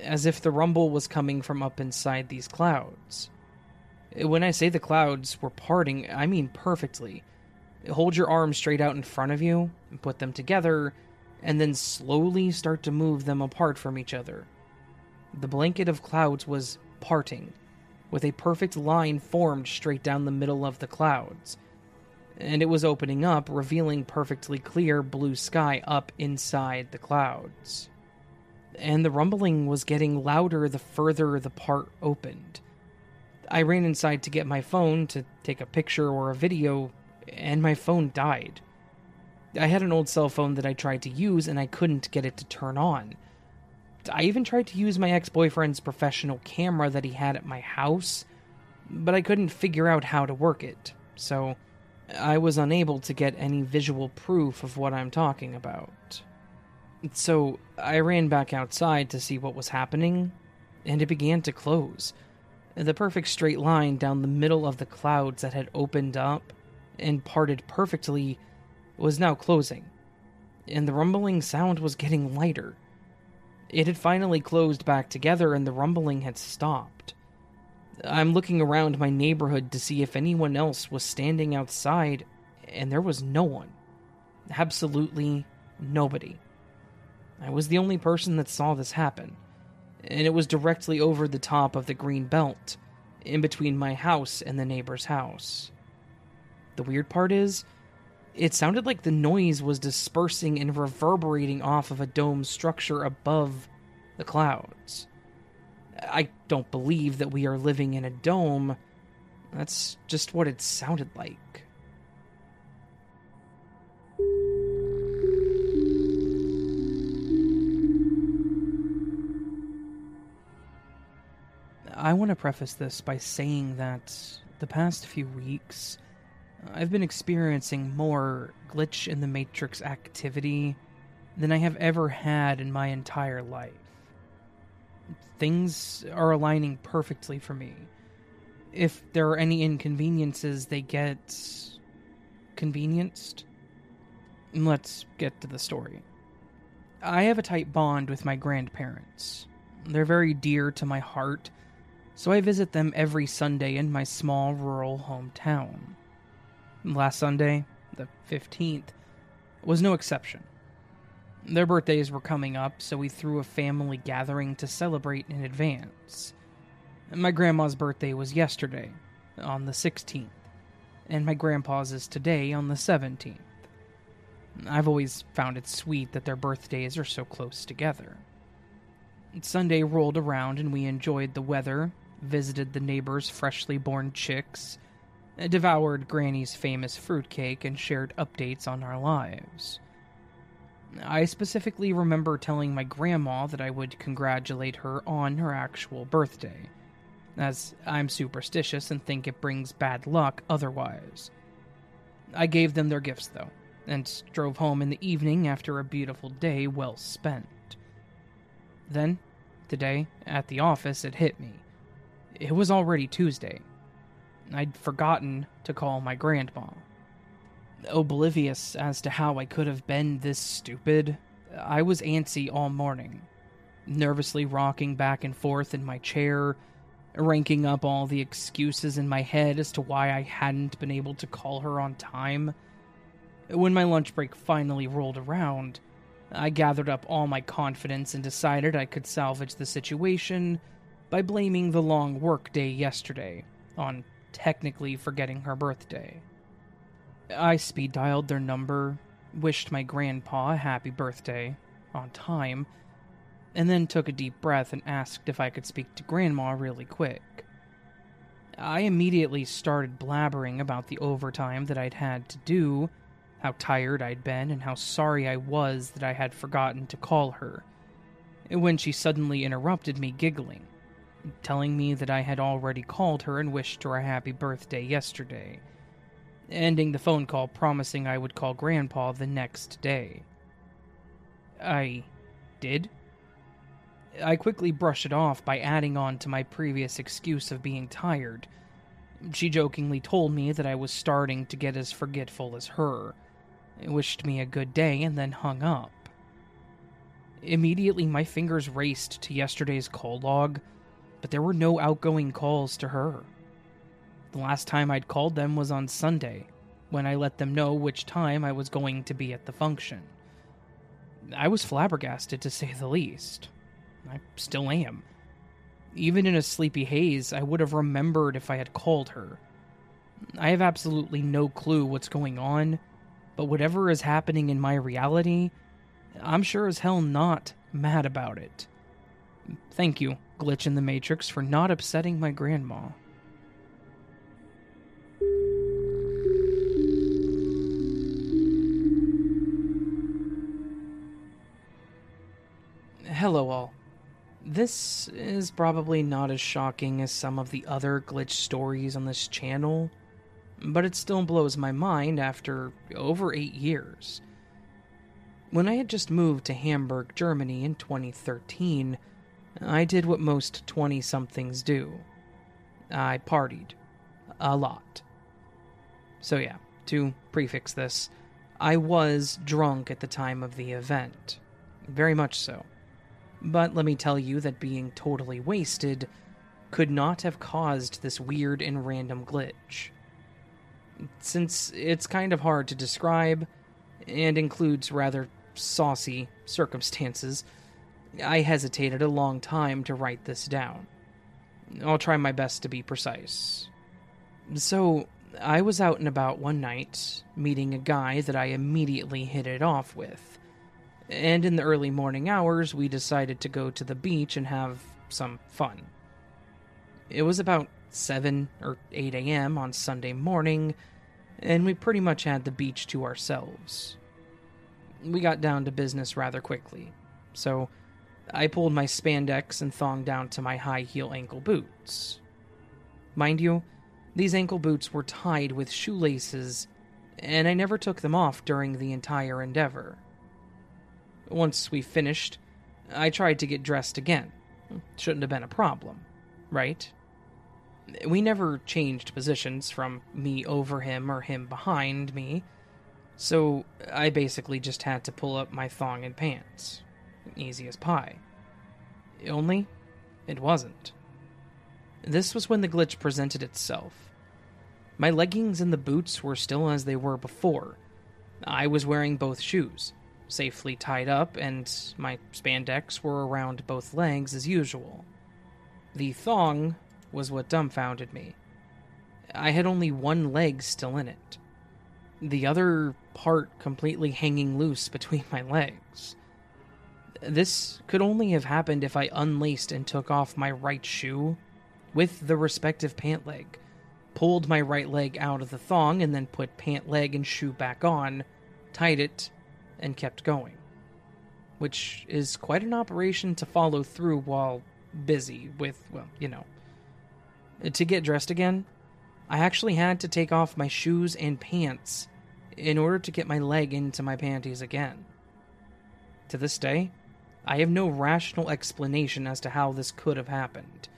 as if the rumble was coming from up inside these clouds. When I say the clouds were parting, I mean perfectly. Hold your arms straight out in front of you and put them together, and then slowly start to move them apart from each other. The blanket of clouds was parting, with a perfect line formed straight down the middle of the clouds. And it was opening up, revealing perfectly clear blue sky up inside the clouds. And the rumbling was getting louder the further the part opened. I ran inside to get my phone to take a picture or a video, and my phone died. I had an old cell phone that I tried to use and I couldn't get it to turn on. I even tried to use my ex boyfriend's professional camera that he had at my house, but I couldn't figure out how to work it, so I was unable to get any visual proof of what I'm talking about. So I ran back outside to see what was happening, and it began to close. The perfect straight line down the middle of the clouds that had opened up and parted perfectly was now closing, and the rumbling sound was getting lighter. It had finally closed back together and the rumbling had stopped. I'm looking around my neighborhood to see if anyone else was standing outside, and there was no one. Absolutely nobody. I was the only person that saw this happen, and it was directly over the top of the green belt, in between my house and the neighbor's house. The weird part is, it sounded like the noise was dispersing and reverberating off of a dome structure above the clouds. I don't believe that we are living in a dome. That's just what it sounded like. I want to preface this by saying that the past few weeks, I've been experiencing more glitch in the Matrix activity than I have ever had in my entire life. Things are aligning perfectly for me. If there are any inconveniences, they get convenienced. Let's get to the story. I have a tight bond with my grandparents. They're very dear to my heart, so I visit them every Sunday in my small rural hometown. Last Sunday, the 15th, was no exception. Their birthdays were coming up, so we threw a family gathering to celebrate in advance. My grandma's birthday was yesterday, on the 16th, and my grandpa's is today, on the 17th. I've always found it sweet that their birthdays are so close together. Sunday rolled around and we enjoyed the weather, visited the neighbors' freshly born chicks, devoured Granny's famous fruitcake, and shared updates on our lives. I specifically remember telling my grandma that I would congratulate her on her actual birthday, as I'm superstitious and think it brings bad luck otherwise. I gave them their gifts, though, and drove home in the evening after a beautiful day well spent. Then, today at the office, it hit me. It was already Tuesday. I'd forgotten to call my grandma. Oblivious as to how I could have been this stupid, I was antsy all morning, nervously rocking back and forth in my chair, ranking up all the excuses in my head as to why I hadn't been able to call her on time. When my lunch break finally rolled around, I gathered up all my confidence and decided I could salvage the situation by blaming the long work day yesterday on technically forgetting her birthday. I speed dialed their number, wished my grandpa a happy birthday on time, and then took a deep breath and asked if I could speak to grandma really quick. I immediately started blabbering about the overtime that I'd had to do, how tired I'd been, and how sorry I was that I had forgotten to call her, when she suddenly interrupted me giggling, telling me that I had already called her and wished her a happy birthday yesterday ending the phone call promising I would call Grandpa the next day. I did. I quickly brushed it off by adding on to my previous excuse of being tired. She jokingly told me that I was starting to get as forgetful as her, wished me a good day, and then hung up. Immediately, my fingers raced to yesterday's call log, but there were no outgoing calls to her. The last time I'd called them was on Sunday, when I let them know which time I was going to be at the function. I was flabbergasted to say the least. I still am. Even in a sleepy haze, I would have remembered if I had called her. I have absolutely no clue what's going on, but whatever is happening in my reality, I'm sure as hell not mad about it. Thank you, Glitch in the Matrix, for not upsetting my grandma. Hello, all. This is probably not as shocking as some of the other glitch stories on this channel, but it still blows my mind after over eight years. When I had just moved to Hamburg, Germany in 2013, I did what most 20 somethings do I partied. A lot. So, yeah, to prefix this, I was drunk at the time of the event. Very much so. But let me tell you that being totally wasted could not have caused this weird and random glitch. Since it's kind of hard to describe and includes rather saucy circumstances, I hesitated a long time to write this down. I'll try my best to be precise. So, I was out and about one night, meeting a guy that I immediately hit it off with and in the early morning hours, we decided to go to the beach and have some fun. It was about 7 or 8 a.m. on Sunday morning, and we pretty much had the beach to ourselves. We got down to business rather quickly, so I pulled my spandex and thong down to my high heel ankle boots. Mind you, these ankle boots were tied with shoelaces, and I never took them off during the entire endeavor. Once we finished, I tried to get dressed again. Shouldn't have been a problem, right? We never changed positions from me over him or him behind me, so I basically just had to pull up my thong and pants. Easy as pie. Only, it wasn't. This was when the glitch presented itself. My leggings and the boots were still as they were before. I was wearing both shoes safely tied up, and my spandex were around both legs as usual. The thong was what dumbfounded me. I had only one leg still in it, the other part completely hanging loose between my legs. This could only have happened if I unlaced and took off my right shoe with the respective pant leg, pulled my right leg out of the thong, and then put pant leg and shoe back on, tied it, and kept going. Which is quite an operation to follow through while busy with, well, you know. To get dressed again, I actually had to take off my shoes and pants in order to get my leg into my panties again. To this day, I have no rational explanation as to how this could have happened.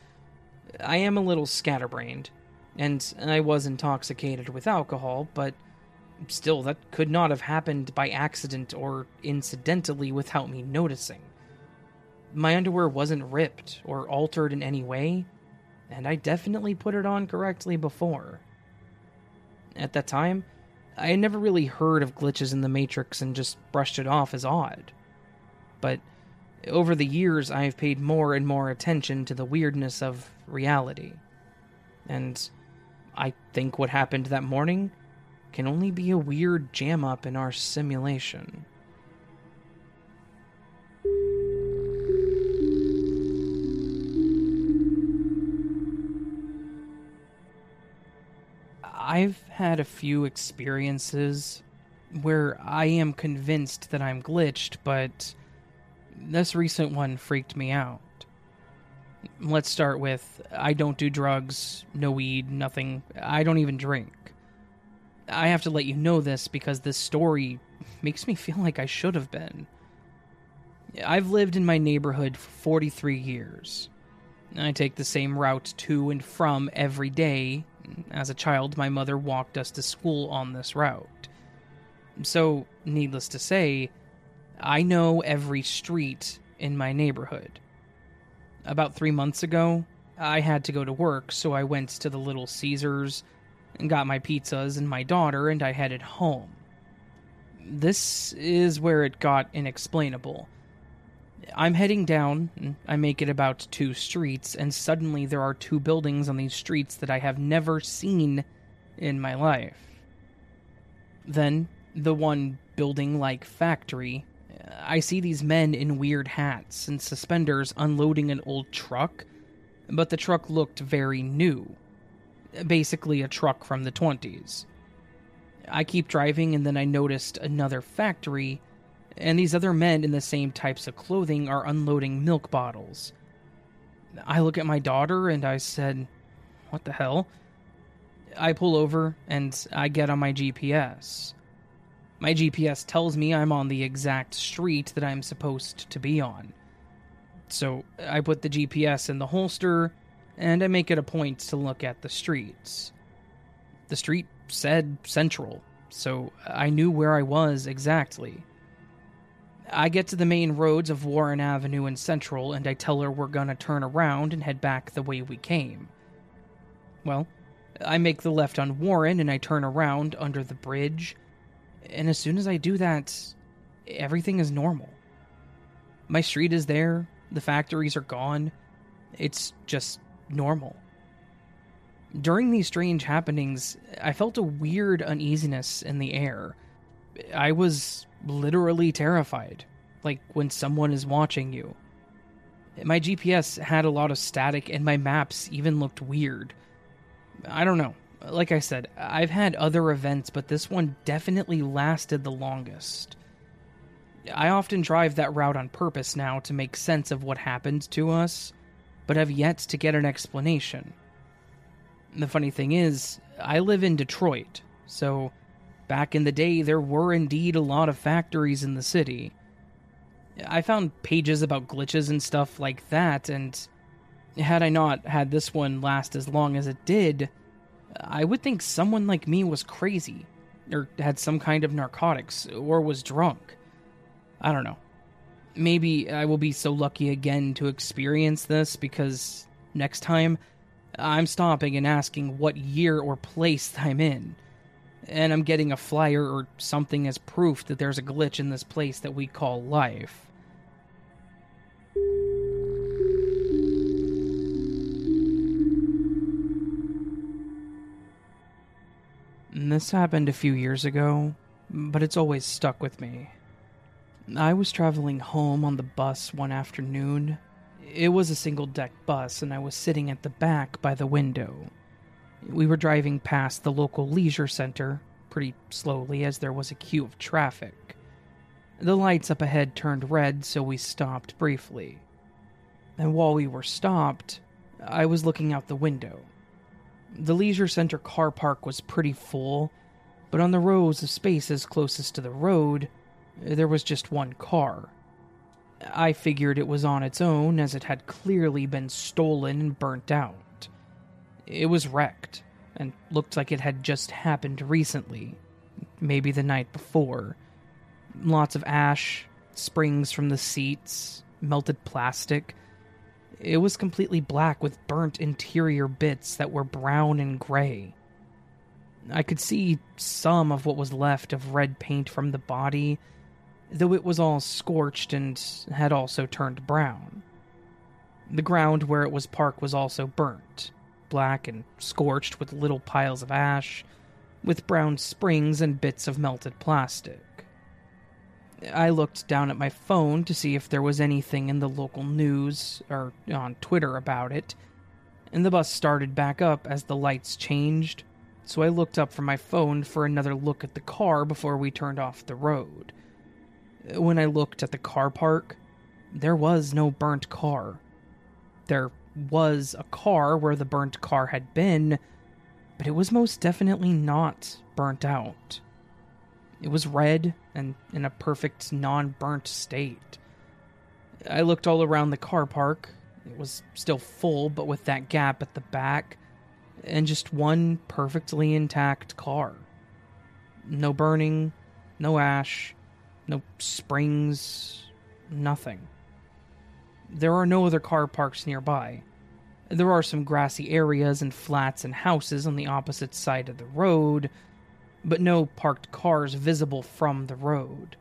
I am a little scatterbrained, and I was intoxicated with alcohol, but still, that could not have happened by accident or incidentally without me noticing. My underwear wasn't ripped or altered in any way, and I definitely put it on correctly before. At that time, I had never really heard of glitches in the Matrix and just brushed it off as odd. But over the years, I have paid more and more attention to the weirdness of reality. And I think what happened that morning can only be a weird jam up in our simulation. I've had a few experiences where I am convinced that I'm glitched, but this recent one freaked me out. Let's start with I don't do drugs, no weed, nothing. I don't even drink. I have to let you know this because this story makes me feel like I should have been. I've lived in my neighborhood for 43 years. I take the same route to and from every day as a child, my mother walked us to school on this route. So, needless to say, I know every street in my neighborhood. About three months ago, I had to go to work, so I went to the Little Caesars and got my pizzas and my daughter, and I headed home. This is where it got inexplainable. I'm heading down. I make it about two streets, and suddenly there are two buildings on these streets that I have never seen in my life. Then, the one building like factory, I see these men in weird hats and suspenders unloading an old truck, but the truck looked very new. Basically, a truck from the 20s. I keep driving, and then I noticed another factory and these other men in the same types of clothing are unloading milk bottles. I look at my daughter and I said, What the hell? I pull over and I get on my GPS. My GPS tells me I'm on the exact street that I'm supposed to be on. So I put the GPS in the holster and I make it a point to look at the streets. The street said Central, so I knew where I was exactly. I get to the main roads of Warren Avenue and Central, and I tell her we're gonna turn around and head back the way we came. Well, I make the left on Warren and I turn around under the bridge, and as soon as I do that, everything is normal. My street is there, the factories are gone, it's just normal. During these strange happenings, I felt a weird uneasiness in the air. I was literally terrified, like when someone is watching you. My GPS had a lot of static, and my maps even looked weird. I don't know. Like I said, I've had other events, but this one definitely lasted the longest. I often drive that route on purpose now to make sense of what happened to us, but have yet to get an explanation. The funny thing is, I live in Detroit, so Back in the day, there were indeed a lot of factories in the city. I found pages about glitches and stuff like that, and had I not had this one last as long as it did, I would think someone like me was crazy, or had some kind of narcotics, or was drunk. I don't know. Maybe I will be so lucky again to experience this because next time I'm stopping and asking what year or place I'm in and I'm getting a flyer or something as proof that there's a glitch in this place that we call life. And this happened a few years ago, but it's always stuck with me. I was traveling home on the bus one afternoon. It was a single deck bus, and I was sitting at the back by the window. We were driving past the local leisure center pretty slowly as there was a queue of traffic. The lights up ahead turned red, so we stopped briefly. And while we were stopped, I was looking out the window. The leisure center car park was pretty full, but on the rows of spaces closest to the road, there was just one car. I figured it was on its own as it had clearly been stolen and burnt out. It was wrecked and looked like it had just happened recently, maybe the night before. Lots of ash, springs from the seats, melted plastic. It was completely black with burnt interior bits that were brown and gray. I could see some of what was left of red paint from the body, though it was all scorched and had also turned brown. The ground where it was parked was also burnt, black and scorched with little piles of ash, with brown springs and bits of melted plastic. I looked down at my phone to see if there was anything in the local news or on Twitter about it, and the bus started back up as the lights changed, so I looked up from my phone for another look at the car before we turned off the road. When I looked at the car park, there was no burnt car. There was a car where the burnt car had been, but it was most definitely not burnt out. It was red and in a perfect non burnt state. I looked all around the car park. It was still full, but with that gap at the back, and just one perfectly intact car. No burning, no ash, no springs, nothing. There are no other car parks nearby. There are some grassy areas and flats and houses on the opposite side of the road, but no parked cars visible from the road.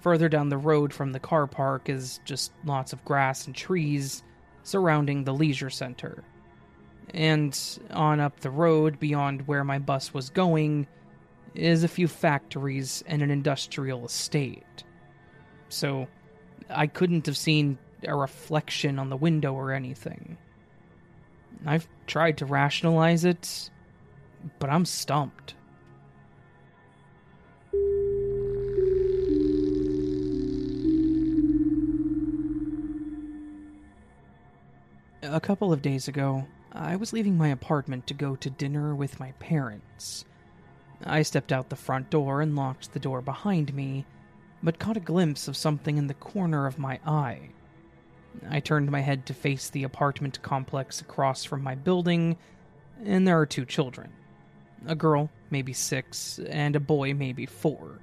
Further down the road from the car park is just lots of grass and trees surrounding the leisure center. And on up the road beyond where my bus was going is a few factories and an industrial estate. So I couldn't have seen a reflection on the window or anything. I've tried to rationalize it, but I'm stumped. A couple of days ago, I was leaving my apartment to go to dinner with my parents. I stepped out the front door and locked the door behind me, but caught a glimpse of something in the corner of my eye. I turned my head to face the apartment complex across from my building, and there are two children a girl, maybe six, and a boy, maybe four.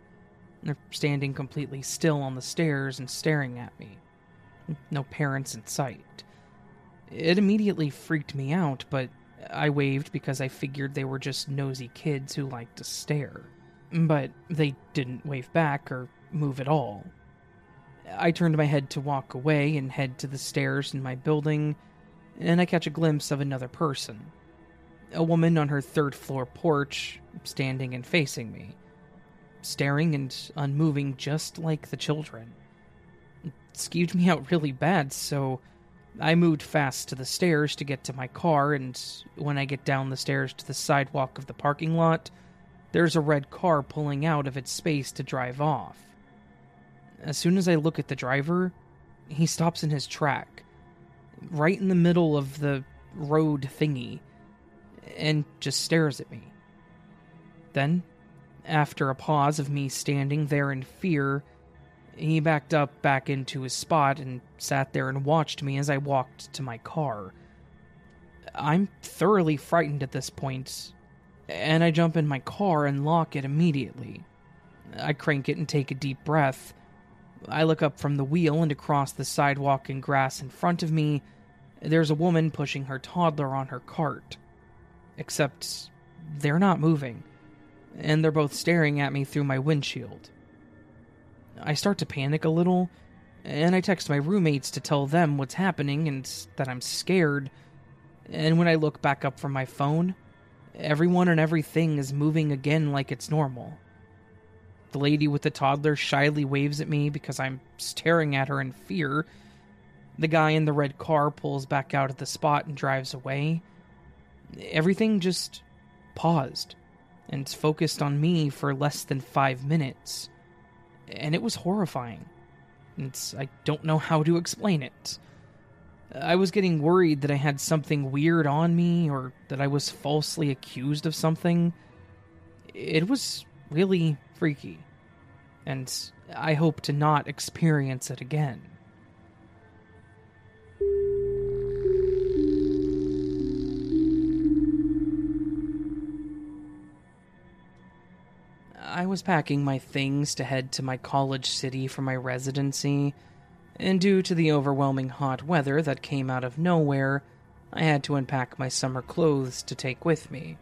They're standing completely still on the stairs and staring at me. No parents in sight. It immediately freaked me out, but I waved because I figured they were just nosy kids who liked to stare. But they didn't wave back or move at all. I turned my head to walk away and head to the stairs in my building, and I catch a glimpse of another person. A woman on her third floor porch, standing and facing me, staring and unmoving just like the children. It skeeved me out really bad, so I moved fast to the stairs to get to my car, and when I get down the stairs to the sidewalk of the parking lot, there's a red car pulling out of its space to drive off. As soon as I look at the driver, he stops in his track, right in the middle of the road thingy, and just stares at me. Then, after a pause of me standing there in fear, he backed up back into his spot and sat there and watched me as I walked to my car. I'm thoroughly frightened at this point, and I jump in my car and lock it immediately. I crank it and take a deep breath. I look up from the wheel and across the sidewalk and grass in front of me. There's a woman pushing her toddler on her cart. Except they're not moving, and they're both staring at me through my windshield. I start to panic a little, and I text my roommates to tell them what's happening and that I'm scared. And when I look back up from my phone, everyone and everything is moving again like it's normal. The lady with the toddler shyly waves at me because I'm staring at her in fear. The guy in the red car pulls back out of the spot and drives away. Everything just paused and focused on me for less than five minutes and it was horrifying. It's, I don't know how to explain it. I was getting worried that I had something weird on me or that I was falsely accused of something. It was really freaky. And I hope to not experience it again. I was packing my things to head to my college city for my residency, and due to the overwhelming hot weather that came out of nowhere, I had to unpack my summer clothes to take with me.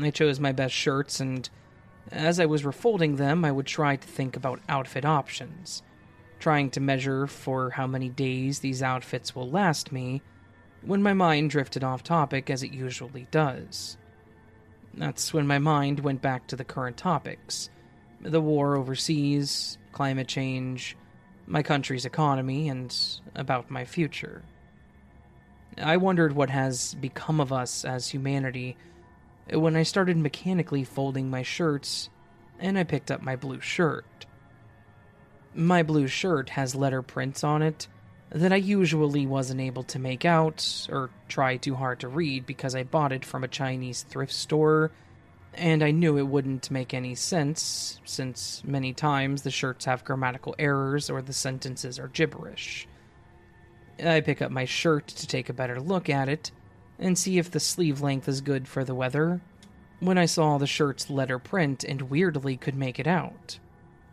I chose my best shirts, and as I was refolding them, I would try to think about outfit options, trying to measure for how many days these outfits will last me, when my mind drifted off topic as it usually does. That's when my mind went back to the current topics the war overseas, climate change, my country's economy, and about my future. I wondered what has become of us as humanity when I started mechanically folding my shirts and I picked up my blue shirt. My blue shirt has letter prints on it that I usually wasn't able to make out or try too hard to read because I bought it from a Chinese thrift store and I knew it wouldn't make any sense since many times the shirts have grammatical errors or the sentences are gibberish. I pick up my shirt to take a better look at it and see if the sleeve length is good for the weather when I saw the shirt's letter print and weirdly could make it out.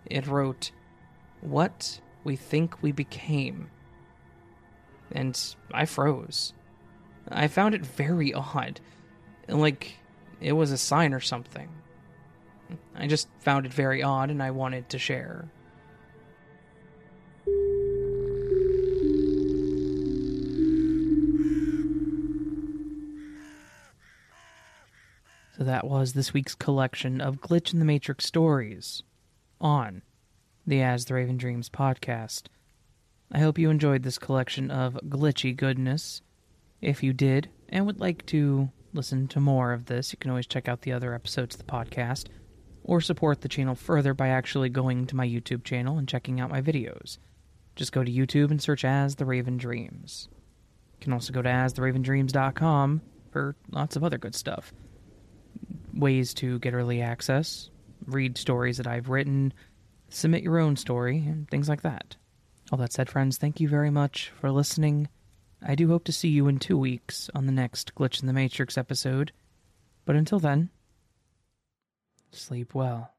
It wrote, What we think we became. And I froze. I found it very odd. Like it was a sign or something. I just found it very odd and I wanted to share. So that was this week's collection of Glitch in the Matrix stories on the As the Raven Dreams podcast. I hope you enjoyed this collection of glitchy goodness. If you did and would like to listen to more of this, you can always check out the other episodes of the podcast or support the channel further by actually going to my YouTube channel and checking out my videos. Just go to YouTube and search As the Raven Dreams. You can also go to astheravendreams.com for lots of other good stuff ways to get early access, read stories that I've written, submit your own story, and things like that. All that said, friends, thank you very much for listening. I do hope to see you in two weeks on the next Glitch in the Matrix episode. But until then, sleep well.